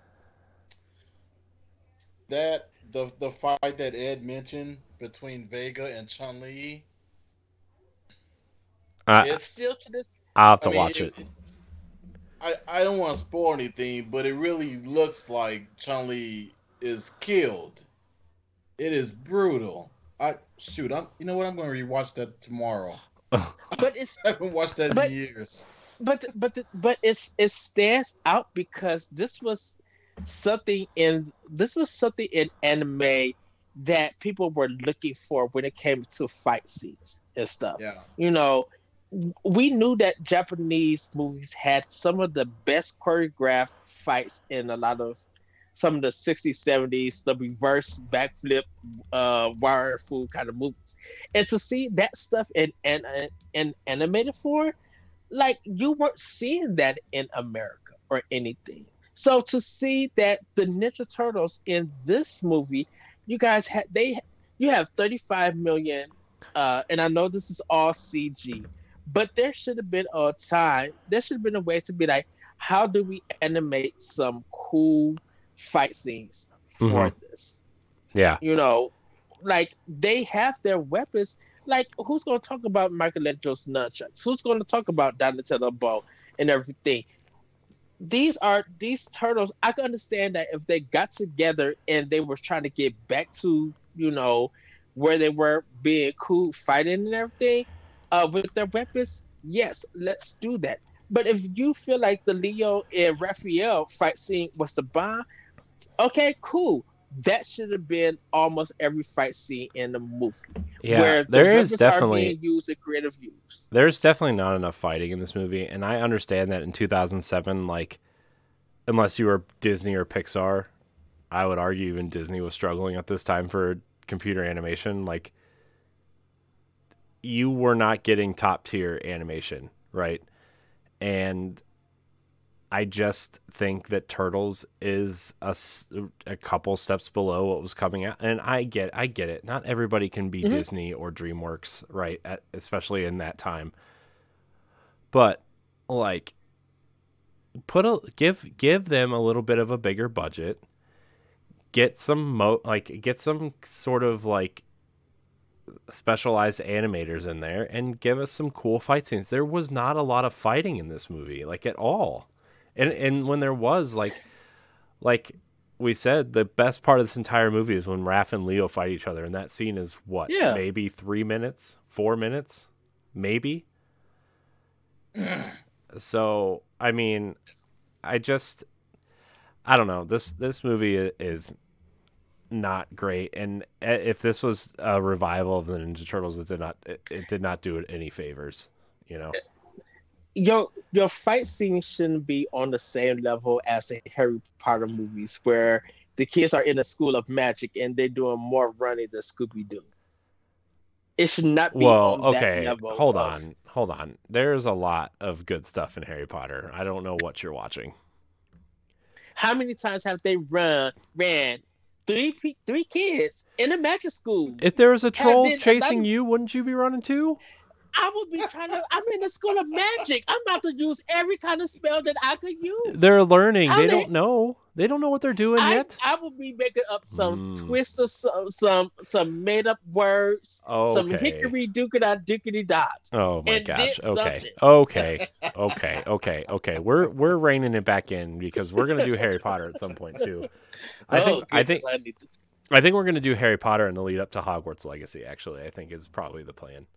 That the the fight that Ed mentioned between Vega and Chun Li. Uh, It's Still to this, I'll have to I mean, watch it. I, I don't want to spoil anything, but it really looks like Chun Li is killed. It is brutal. I shoot. I'm. You know what? I'm going to rewatch that tomorrow. *laughs* but it's *laughs* I haven't watched that But- in years. but but but it's it stands out because this was something in this was something in anime that people were looking for when it came to fight scenes and stuff. Yeah. You know, we knew that Japanese movies had some of the best choreographed fights in a lot of some of the 60s, 70s, the reverse backflip, uh, wire fu kind of movies. And to see that stuff in, in, in animated form, like you weren't seeing that in America or anything. So to see that the Ninja Turtles in this movie, you guys had they you have 35 million uh and I know this is all CG, but there should have been a time, there should have been a way to be like, how do we animate some cool fight scenes for Mhm. this? Yeah. You know, like they have their weapons. Like, who's going to talk about Michelangelo's nunchucks? Who's going to talk about Donatello bow and everything? These are these turtles. I can understand that if they got together and they were trying to get back to you know where they were being cool, fighting and everything uh, with their weapons. Yes, let's do that. But if you feel like the Leo and Raphael fight scene was the bomb, okay, cool. That should have been almost every fight scene in the movie. Yeah, where the there is definitely used in creative use. there's definitely not enough fighting in this movie, and I understand that in 2007, like unless you were Disney or Pixar, I would argue even Disney was struggling at this time for computer animation. Like you were not getting top tier animation, right? And I just think that Turtles is a couple steps below what was coming out, and I get I get it. Not everybody can be Mhm. Disney or DreamWorks, right? At, especially in that time. But like, put a give give them a little bit of a bigger budget. Get some mo like get some sort of like specialized animators in there and give us some cool fight scenes. There was not a lot of fighting in this movie, like at all. And and when there was, like like we said, the best part of this entire movie is when Raph and Leo fight each other, and that scene is what, Yeah. maybe three minutes, four minutes, maybe. *clears throat* so I mean, I just I don't know. This this movie is not great, and uh, if this was a revival of the Ninja Turtles, it did not it, it did not do it any favors. You know, your your fight scene shouldn't be on the same level as the Harry Potter movies where the kids are in a school of magic and they're doing more running than Scooby Doo. It should not be well, on that okay, hold of- on, hold on. There's a lot of good stuff in Harry Potter. I don't know what you're watching. How many times have they run ran three three kids in a magic school? If there was a troll chasing you, wouldn't you be running too? I would be trying to. I'm in the school of magic. I'm about to use every kind of spell that I could use. They're learning. How they don't know. They don't know what they're doing I, yet. I would be making up some Mm. twist of some some, some made up words, some Okay. hickory dookity dookity dots. Oh my gosh. Okay. Okay. Okay. Okay. Okay. We're we're reining it back in because we're gonna do Harry Potter at some point too. I Oh, think I think I I think we're gonna do Harry Potter in the lead up to Hogwarts Legacy. Actually, I think is probably the plan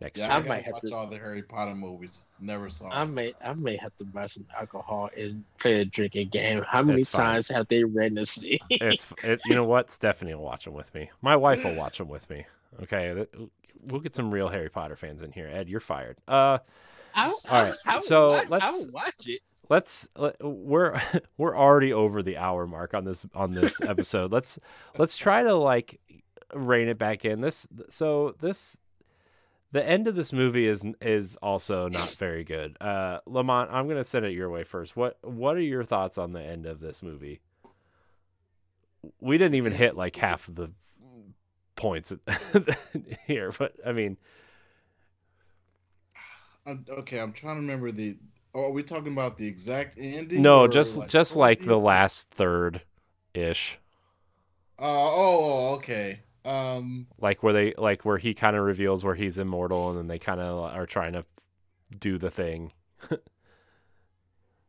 next Yeah, year. I, I might have watch to- all the Harry Potter movies. Never saw. I them. may I may have to buy some alcohol and play a drinking game. How many It's fine. times have they ran this? It's it, you know what Stephanie will watch them with me. My wife will watch them with me. Okay, we'll get some real Harry Potter fans in here. Ed, you're fired. Uh, I, All I, right, I would so watch, I let's- would watch it. let's let, we're *laughs* we're already over the hour mark on this on this *laughs* episode. let's let's try to like rein it back in. This so this the end of this movie is is also not very good. Uh Lamont, I'm going to send it your way first. What what are your thoughts on the end of this movie? We didn't even hit like half of the points *laughs* here, but I mean, I'm- okay, I'm trying to remember the. Oh, are we talking about the exact ending? no, just just like the last third ish. Uh, oh, oh, okay. Um, like where they like where he kind of reveals where he's immortal and then they kind of are trying to do the thing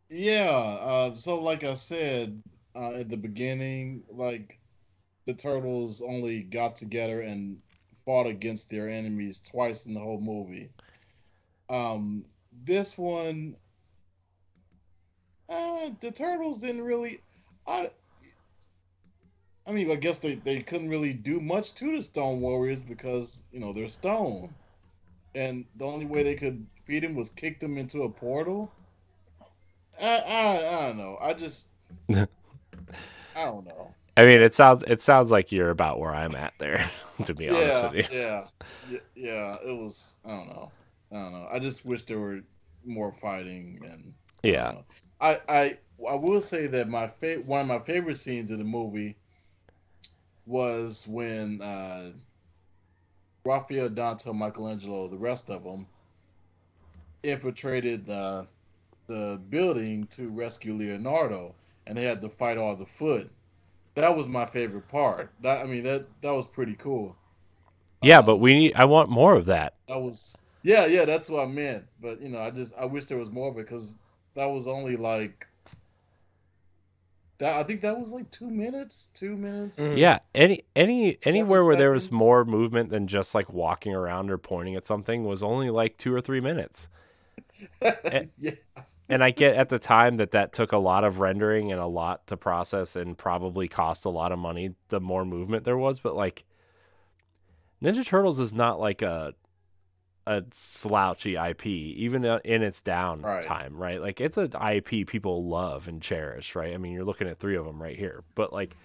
yeah. Uh, so like I said uh, at the beginning, like the turtles only got together and fought against their enemies twice in the whole movie. Um, this one, uh, the turtles didn't really. I, I mean, I guess they, they couldn't really do much to the Stone Warriors because you know they're stone, and the only way they could feed them was kick them into a portal. I I, I don't know. I just *laughs* I don't know. i mean it sounds it sounds like you're about where i'm at there *laughs* to be honest Yeah, with you yeah, yeah, yeah. It was. I don't know. I don't know. I just wish there were more fighting and yeah don't. I I I will say that my fa- one of my favorite scenes in the movie was when uh, Raphael, Dante, Michelangelo, the rest of them infiltrated the the building to rescue Leonardo, and they had to fight all the foot. That was my favorite part. That I mean that that was pretty cool. yeah but Um, we need i want more of that that was yeah yeah that's what i meant but you know i just i wish there was more of it because that was only like that i think that was like two minutes two minutes Mhm. yeah any any anywhere where there was more movement than just like walking around or pointing at something was only like two or three minutes *laughs* yeah. and I get at the time that that took a lot of rendering and a lot to process and probably cost a lot of money the more movement there was but like Ninja Turtles is not like a a slouchy IP even uh, in its down Right. time right? Like it's an IP people love and cherish right? I mean you're looking at three of them right here. But like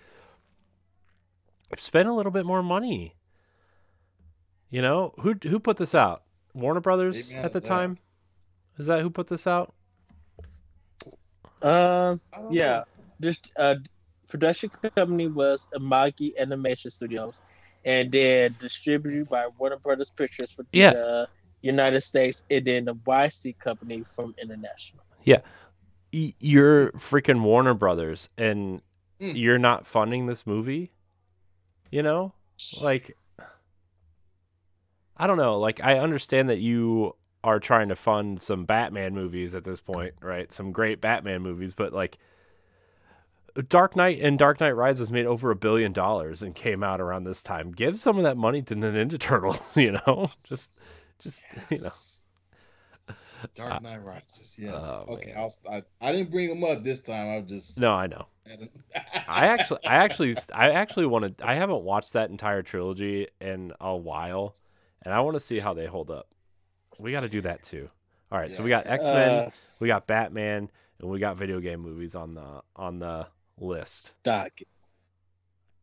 spend a little bit more money. You know who who put this out? Warner Brothers Amen at the time? Is that who put this out? Um, I yeah, know. this uh, production company was Imagi Animation Studios, and then distributed by Warner Brothers Pictures for the Yeah. uh, United States, and then the YC company from International. Yeah, you're freaking Warner Brothers and Mm. you're not funding this movie, you know? Like I don't know, like I understand that you are trying to fund some Batman movies at this point, right? Some great Batman movies, but like Dark Knight and Dark Knight Rises made over a billion dollars and came out around this time. Give some of that money to the Ninja *laughs* Turtles, you know? Just just you know. Dark Knight Rises. Yes. Oh, okay. I'll, I I didn't bring them up this time. I just No, I know. I actually, I actually, I actually want to. I haven't watched that entire trilogy in a while, and I want to see how they hold up. We got to do that too. All right, so we got X Men, Uh, we got Batman, and we got video game movies on the on the list. Doc.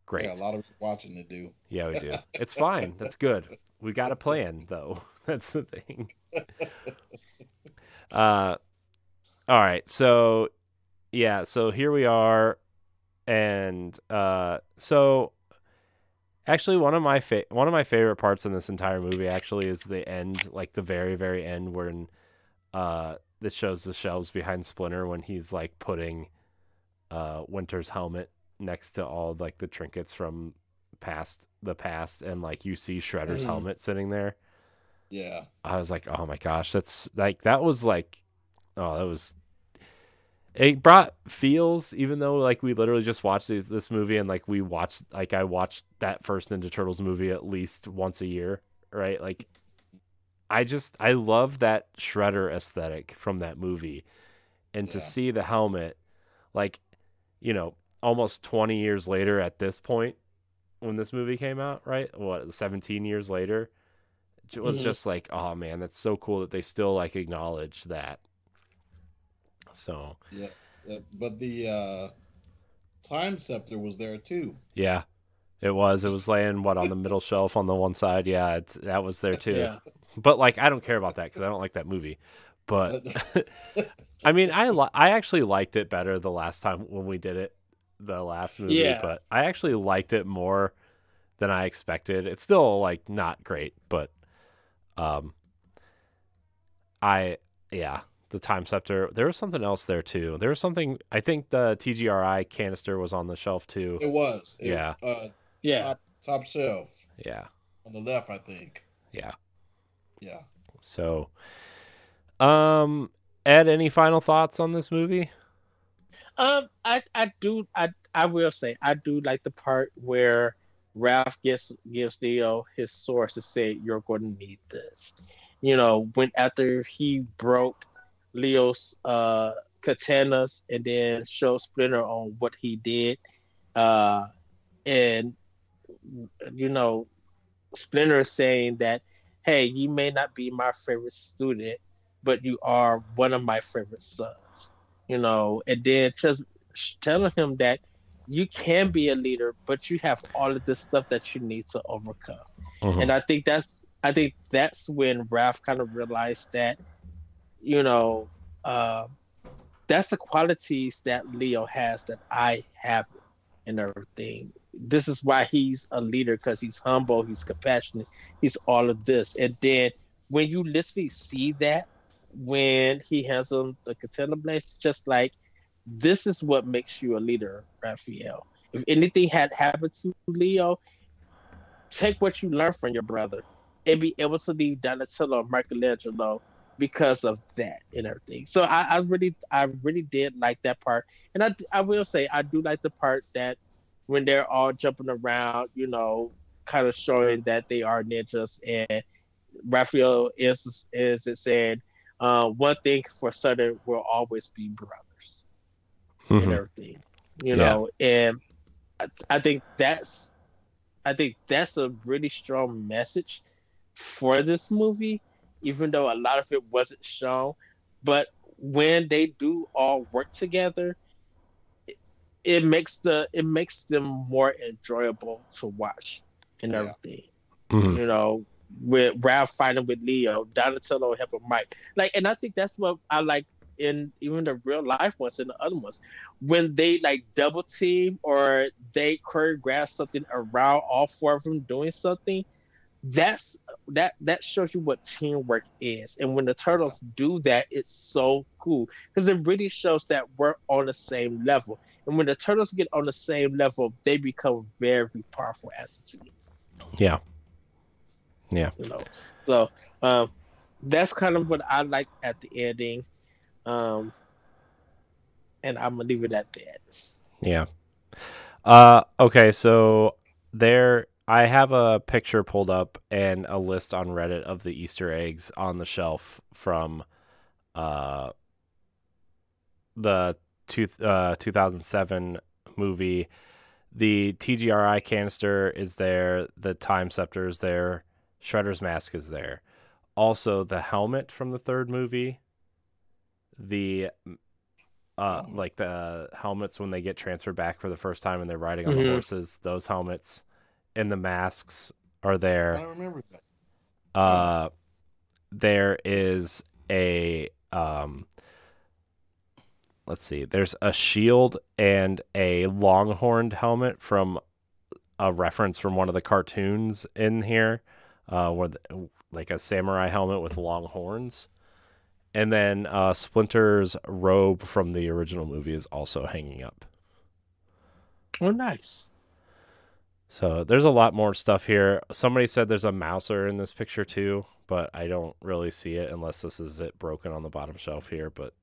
Great. Yeah, a lot of watching to do. Yeah, we do. *laughs* It's fine. That's good. We got a plan though. *laughs* That's the thing. *laughs* Uh all right. So yeah, so here we are and uh so actually one of my fa- one of my favorite parts in this entire movie actually is the end, like the very very end when uh that shows the shelves behind Splinter when he's like putting uh Winter's helmet next to all like the trinkets from past the past and like you see Shredder's Mhm. helmet sitting there. Yeah. I was like, oh my gosh, that's like that was like, oh, that was. It brought feels, even though like we literally just watched this, this movie and like we watched like I watched that first Ninja Turtles movie at least once a year, right? Like, I just I love that Shredder aesthetic from that movie, and to see the helmet, like, you know, almost twenty years later at this point, when this movie came out, right? What seventeen years later, it was Mhm. just like, oh man, that's so cool that they still like acknowledge that. So Yeah. Uh, but the uh time scepter was there too. yeah, it was. It was laying what on the middle *laughs* shelf on the one side. Yeah, it's, that was there too. Yeah. But like, I don't care about that because I don't like that movie. But *laughs* *laughs* I mean, I li- I actually liked it better the last time when we did it, the last movie. Yeah. But I actually liked it more than I expected. It's still like not great, but um, I yeah, the time scepter. There was something else there too. There was something. I think the TGRI canister was on the shelf too. it was. It- Yeah. Uh, Yeah. top top shelf Yeah, on the left, I think. yeah. Yeah. So, um, Ed, any final thoughts on this movie? Um, I I do I I will say I do like the part where Raph gives gives Leo his source to say you're going to need this. You know, when after he broke Leo's uh katanas and then showed Splinter on what he did, uh, and you know, Splinter is saying that, hey, you may not be my favorite student, but you are one of my favorite sons you know, and then just telling him that you can be a leader, but you have all of this stuff that you need to overcome. And I think that's I think that's when Raph kind of realized that, you know, uh, that's the qualities that Leo has that I have and everything. This is why he's a leader because he's humble, he's compassionate, he's all of this. And then when you literally see that when he has on the katana blades, just like this is what makes you a leader, Raphael. If anything had happened to Leo, take what you learned from your brother and be able to leave Donatello Michelangelo because of that and everything. So I, I really, I really did like that part, and I, I will say I do like the part that when they're all jumping around, you know, kind of showing that they are ninjas, and Raphael is is it said, uh, one thing for certain we'll always be brothers Mhm. and everything. You Yeah. know, and I, I think that's I think that's a really strong message for this movie, even though a lot of it wasn't shown. But when they do all work together, it, it makes the it makes them more enjoyable to watch and Yeah. everything. Mhm. You know, with Raph fighting with Leo, Donatello helping Mike. Like, and I think that's what I like in even the real life ones and the other ones when they like double team or they choreograph something around all four of them doing something that's that that shows you what teamwork is and when the turtles do that it's so cool because it really shows that we're on the same level and when the turtles get on the same level they become very powerful as a team Yeah. Yeah. you know so um that's kind of what i like at the ending um and i'm gonna leave it at that Yeah. Uh okay, so there I have a picture pulled up and a list on Reddit of the Easter eggs on the shelf from uh the two, uh 2007 movie. The TGRI canister is there, the time scepter is there, Shredder's mask is there. Also the helmet from the third movie, the uh, like the helmets when they get transferred back for the first time and they're riding on the Mhm. horses. Those helmets and the masks are there. don't remember that. Uh, there is a um, let's see. There's a shield and a longhorned helmet from a reference from one of the cartoons in here, uh, where the, like a samurai helmet with long horns. And then uh, Splinter's robe from the original movie is also hanging up. oh nice So there's a lot more stuff here. Somebody said there's a mouser in this picture too, but I don't really see it unless this is it broken on the bottom shelf here. But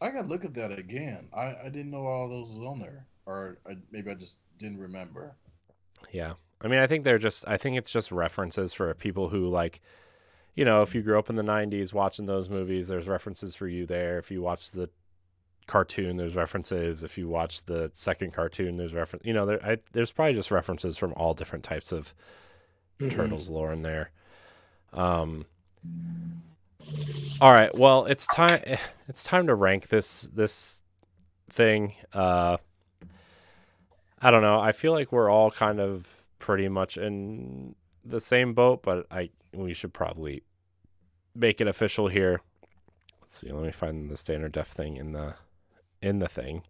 I gotta look at that again. I, I didn't know all those was on there, or I, maybe I just didn't remember. yeah, I mean, I think they're just, I think it's just references for people who like, you know, if you grew up in the 90s watching those movies, there's references for you there. If you watch the cartoon, there's references. If you watch the second cartoon, there's reference, you know, there, I, there's probably just references from all different types of Mhm. turtles lore in there. Um All right, well, it's time *sighs* it's time to rank this this thing. Uh I don't know. I feel like we're all kind of pretty much in the same boat, but I we should probably make it official here. Let's see. Let me find the standard def thing in the in the thing.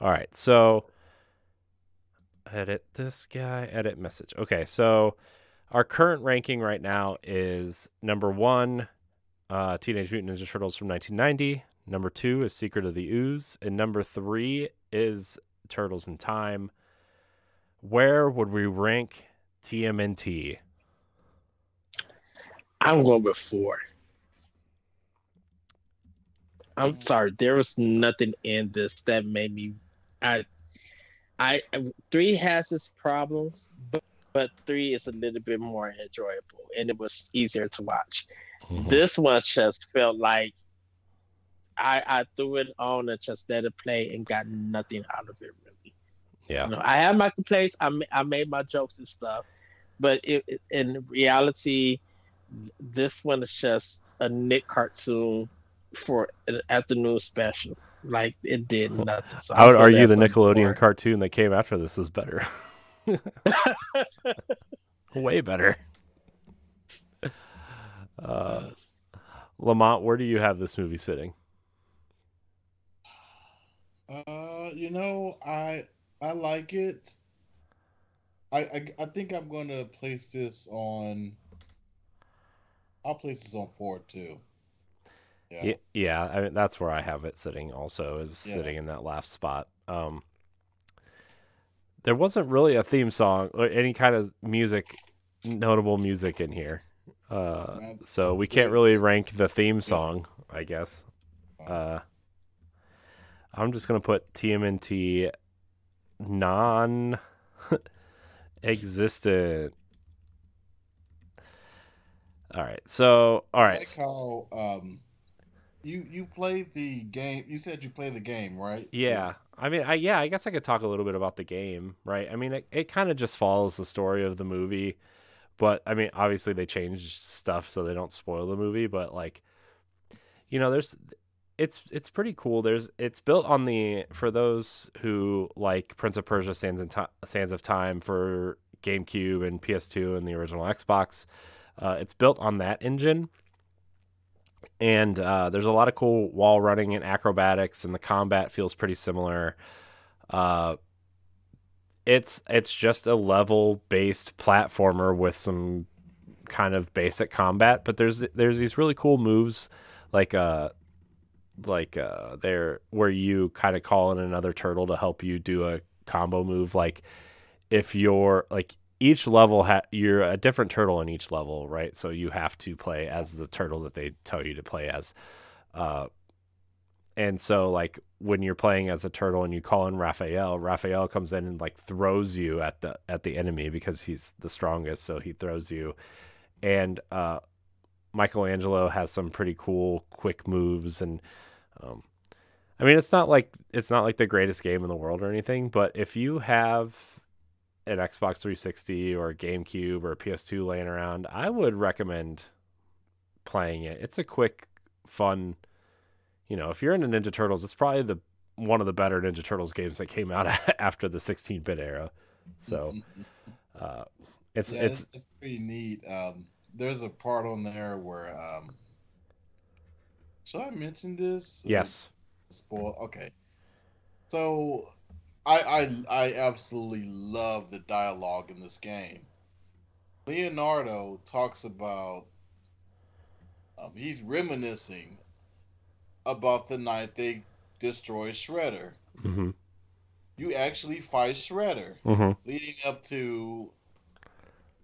All right. So edit this guy, edit message. Okay, so our current ranking right now is number one, uh, Teenage Mutant Ninja Turtles from 1990. Number two is Secret of the Ooze, and number three is Turtles in Time. Where would we rank TMNT? i'm going with four i'm sorry there was nothing in this that made me i i three has its problems but but three is a little bit more enjoyable and it was easier to watch mm-hmm. this one just felt like I I threw it on and just let it play and got nothing out of it. Yeah. You know, I had my complaints. I I made my jokes and stuff, but it, it- in reality, this one is just a Nick cartoon for an afternoon special. Like it did nothing. So I would argue the Nickelodeon four. cartoon that came after this is better. *laughs* *laughs* Way better. Uh, Lamont, where do you have this movie sitting? Uh, you know, I I like it. I I, I think I'm going to place this on. I'll place this on four too. Yeah. Yeah, yeah I mean, that's where I have it sitting. Also, is Yeah. sitting in that last spot. Um, there wasn't really a theme song or any kind of music, notable music in here. Uh, so we can't really rank the theme song, I guess. Uh, I'm just gonna put TMNT non existent. All right. So, all right. Like how um you you played the game. You said you played the game, right? Yeah. I mean, I yeah, I guess I could talk a little bit about the game, right? I mean, it, it kind of just follows the story of the movie, but I mean, obviously they changed stuff so they don't spoil the movie, but like you know, there's it's it's pretty cool. There's it's built on the for those who like Prince of Persia: Sands and Sands of Time for GameCube and PS2 and the original Xbox. Uh, it's built on that engine, and uh, there's a lot of cool wall running and acrobatics, and the combat feels pretty similar. Uh, it's it's just a level based platformer with some kind of basic combat, but there's there's these really cool moves like uh like uh there where you kind of call in another turtle to help you do a combo move like if you're like each level ha- you're a different turtle in each level right so you have to play as the turtle that they tell you to play as uh and so like when you're playing as a turtle and you call in Raphael, Raphael comes in and like throws you at the at the enemy because he's the strongest, so he throws you. And uh Michelangelo has some pretty cool quick moves and um, I mean it's not like it's not like the greatest game in the world or anything, but if you have an Xbox 360 or a GameCube or a PS2 laying around, I would recommend playing it. It's a quick, fun, you know, if you're into Ninja Turtles, it's probably the one of the better Ninja Turtles games that came out *laughs* after the 16-bit era. So, *laughs* uh, it's yeah, it's, it's it's pretty neat. Um, there's a part on there where um, should I mention this? yes, Spoil. Okay. So, I I I absolutely love the dialogue in this game. Leonardo talks about. Um, he's reminiscing about the night they destroy Shredder. hmm You actually fight Shredder, hmm leading up to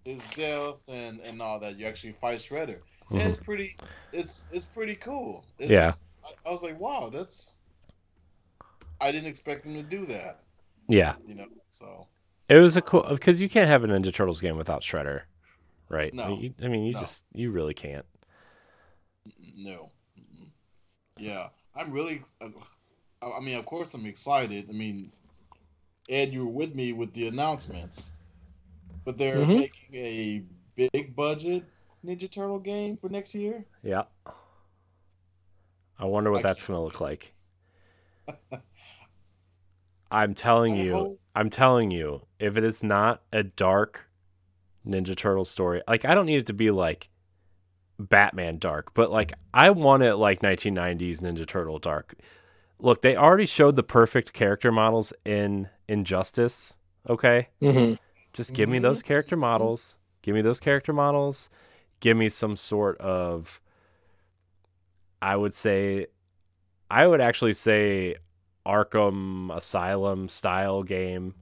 his death and and all that. You actually fight Shredder, and it's pretty. It's it's pretty cool. It's, Yeah. I, I was like, wow, that's. I didn't expect them to do that. yeah. You know, so It was a cool because you can't have a Ninja Turtles game without Shredder, right? No. You- I mean, you No. just you really can't. no. Yeah, I'm really. I I mean, of course, I'm excited. I mean, Ed, you were with me with the announcements, but they're Mhm. making a big budget Ninja Turtle game for next year. Yeah. I wonder what I that's going to look like. *laughs* I'm telling I you, hope- I'm telling you, if it is not a dark Ninja Turtle story, like I don't need it to be like Batman dark, but like I want it like 1990s Ninja Turtle dark. Look, they already showed the perfect character models in Injustice, okay? Mm-hmm. Just give me Mhm. those character models. Give me those character models. Give me some sort of I would say I would actually say Arkham Asylum style game.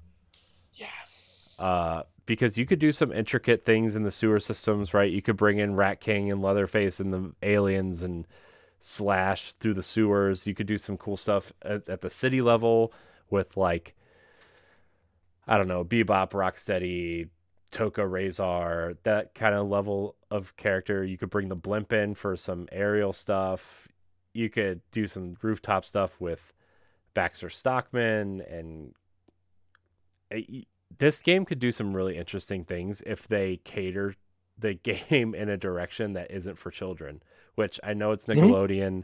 Yes. Uh because you could do some intricate things in the sewer systems, right? You could bring in Rat King and Leatherface and the aliens and slash through the sewers. You could do some cool stuff at, at the city level with like I don't know, Bebop, Rocksteady, Tokka Rahzar, that kind of level of character. You could bring the blimp in for some aerial stuff. You could do some rooftop stuff with Baxter Stockman and uh, y- this game could do some really interesting things if they cater the *laughs* game in a direction that isn't for children, which I know it's Mhm. Nickelodeon.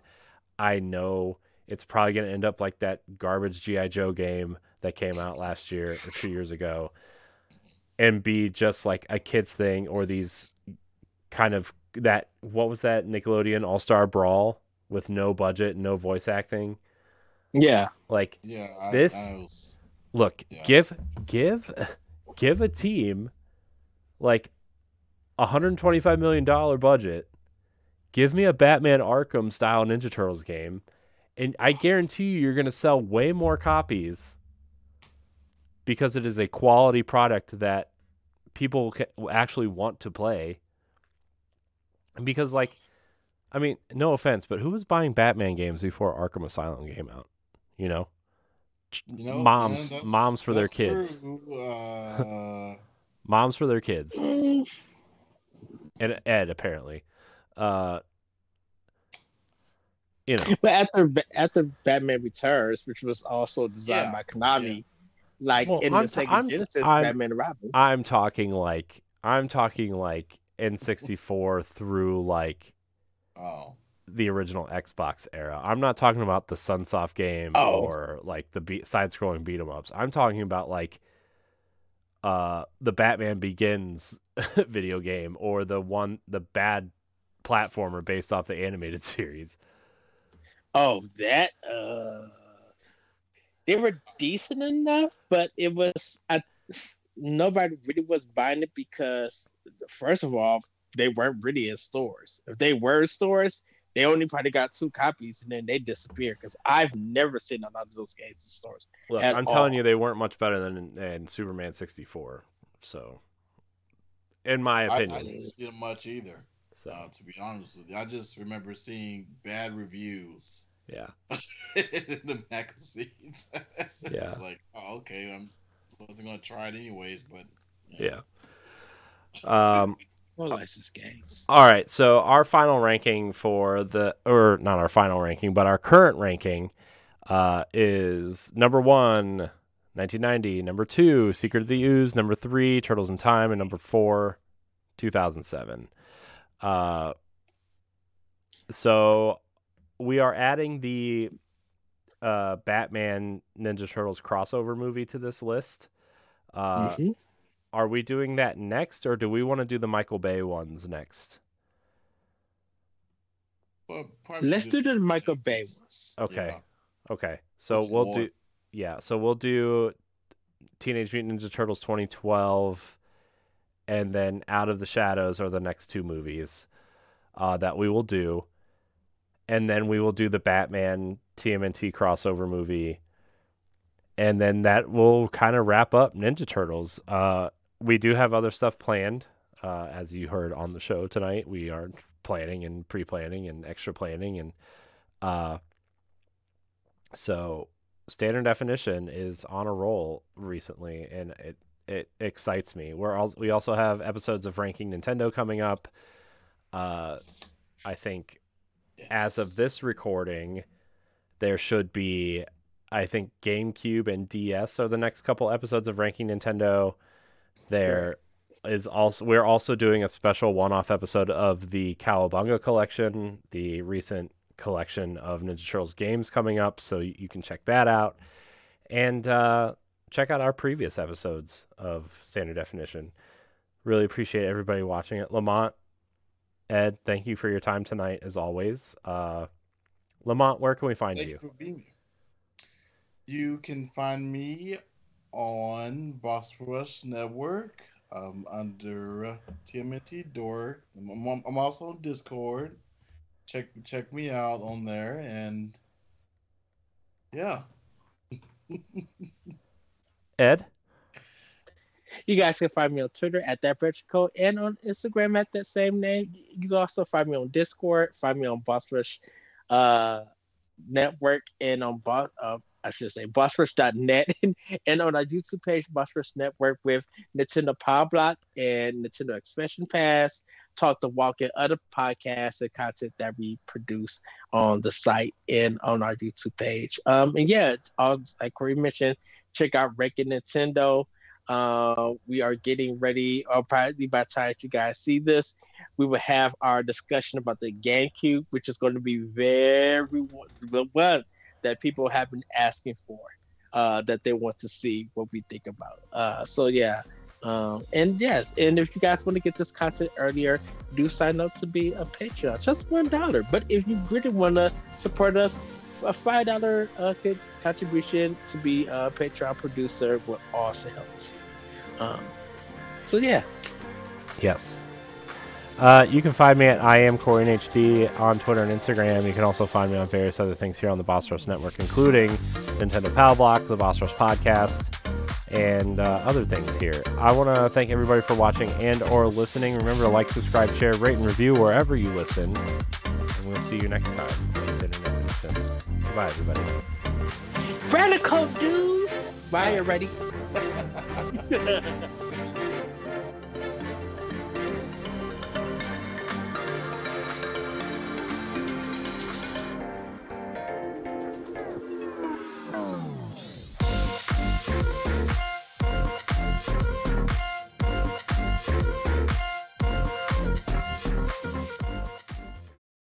I know it's probably going to end up like that garbage GI Joe game that came out last year or 2 years ago and be just like a kids thing or these kind of that what was that Nickelodeon All-Star Brawl with no budget, no voice acting? Yeah. Like yeah. I, this- I was, look Yeah. give give give a team like a 125 million dollar budget give me a batman arkham style ninja turtles game and i guarantee you you're going to sell way more copies because it is a quality product that people actually want to play and because like i mean no offense but who was buying batman games before arkham asylum came out? You know? You know, moms and that's- moms for their kids. Uh, *laughs* moms for their kids. *laughs* And ed apparently. Uh you know, But after after Batman Returns, which was also designed Yeah, by Konami, like Well, in I'm the t- Sega Genesis, I'm- Batman and Robin. I'm talking like I'm talking like N64 through like Oh, the original Xbox era. I'm not talking about the Sunsoft game Oh. or like the be- side-scrolling beat 'em ups. I'm talking about like uh the Batman Begins *laughs* video game or the one the bad platformer based off the animated *laughs* series. Oh, that uh, they were decent enough, but it was I, nobody really was buying it because first of all, they weren't really in stores. If they were in stores, they only probably got two copies and then they disappeared. Because I've never seen a lot of those games in stores. Look, At I'm telling you they weren't much better than than Superman 64. So in my I, I didn't see it much either. so Uh, to be honest with you, I just remember seeing bad reviews yeah. *laughs* in the magazines. *laughs* Yeah. it's like, oh, okay, I'm wasn't gonna try it anyways, but Yeah. Um Well, licensed games. All right, so our final ranking for the, or not our final ranking, but our current ranking uh, is number one, 1990, number two, Secret of the Ooze, number three, Turtles in Time, and number four, 2007. Uh, so we are adding the uh, Batman Ninja Turtles crossover movie to this list. Uh, Mhm. are we doing that next, or do we want to do the Michael Bay ones next? Well, Let's do the Michael Bay ones. Okay, Yeah. okay. So Which is we'll more- do, yeah. So we'll do Teenage Mutant Ninja Turtles 2012, and then Out of the Shadows are the next two movies uh, that we will do, and then we will do the Batman TMNT crossover movie, and then that will kind of wrap up Ninja Turtles. Uh, we do have other stuff planned, uh, as you heard on the show tonight. We are planning and pre-planning and extra planning, and uh, so standard definition is on a roll recently, and it it excites me. We're all we also have episodes of ranking Nintendo coming up. Uh, I think as of this recording, there should be, I think GameCube and DS are the next couple episodes of ranking Nintendo. There is also we're also doing a special one-off episode of the Cowabunga collection, the recent collection of Ninja Turtles games coming up, so you you can check that out and uh, check out our previous episodes of Standard Definition. Really appreciate everybody watching it. Lamont, Ed, thank you for your time tonight, as always. Uh, Lamont, where can we find Thank you? you for being here. You can find me on Boss Rush Network um, under uh, TMNT Dork. I'm, I'm- I'm also on Discord. Check check me out on there, and yeah, *laughs* Ed? You guys can find me on Twitter at that Retro Code and on Instagram at that same name. You can also find me on Discord, find me on Boss Rush uh, Network and on Boss uh, I should say bossrush.net *laughs* and, on our YouTube page, Boss Rush Network with Nintendo Power Block and Nintendo Expansion Pass, Talk the Walk and other podcasts and content that we produce on the site and on our YouTube page. Um and yeah, all like Corey mentioned, check out Ranking Nintendo. Uh, we are getting ready, or probably by the time you guys see this, we will have our discussion about the GameCube, which is going to be very the one that people have been asking for, uh, that they want to see what we think about. Uh, so yeah, um, and yes, and if you guys want to get this content earlier, do sign up to be a Patreon, just one dollar. But if you really want to support us, a five dollar uh, contribution to be a Patreon producer would also help. Um, so yeah, Yes. Uh, you can find me at I am Corey HD on Twitter and Instagram. You can also find me on various other things here on the Boss Rush Network, including Nintendo Power Block, the Boss Rush Podcast, and uh, other things here. I want to thank everybody for watching and or listening. Remember to like, subscribe, share, rate, and review wherever you listen. And we'll see you next time. And definition. Goodbye, everybody. radical dude. Bye, you *laughs*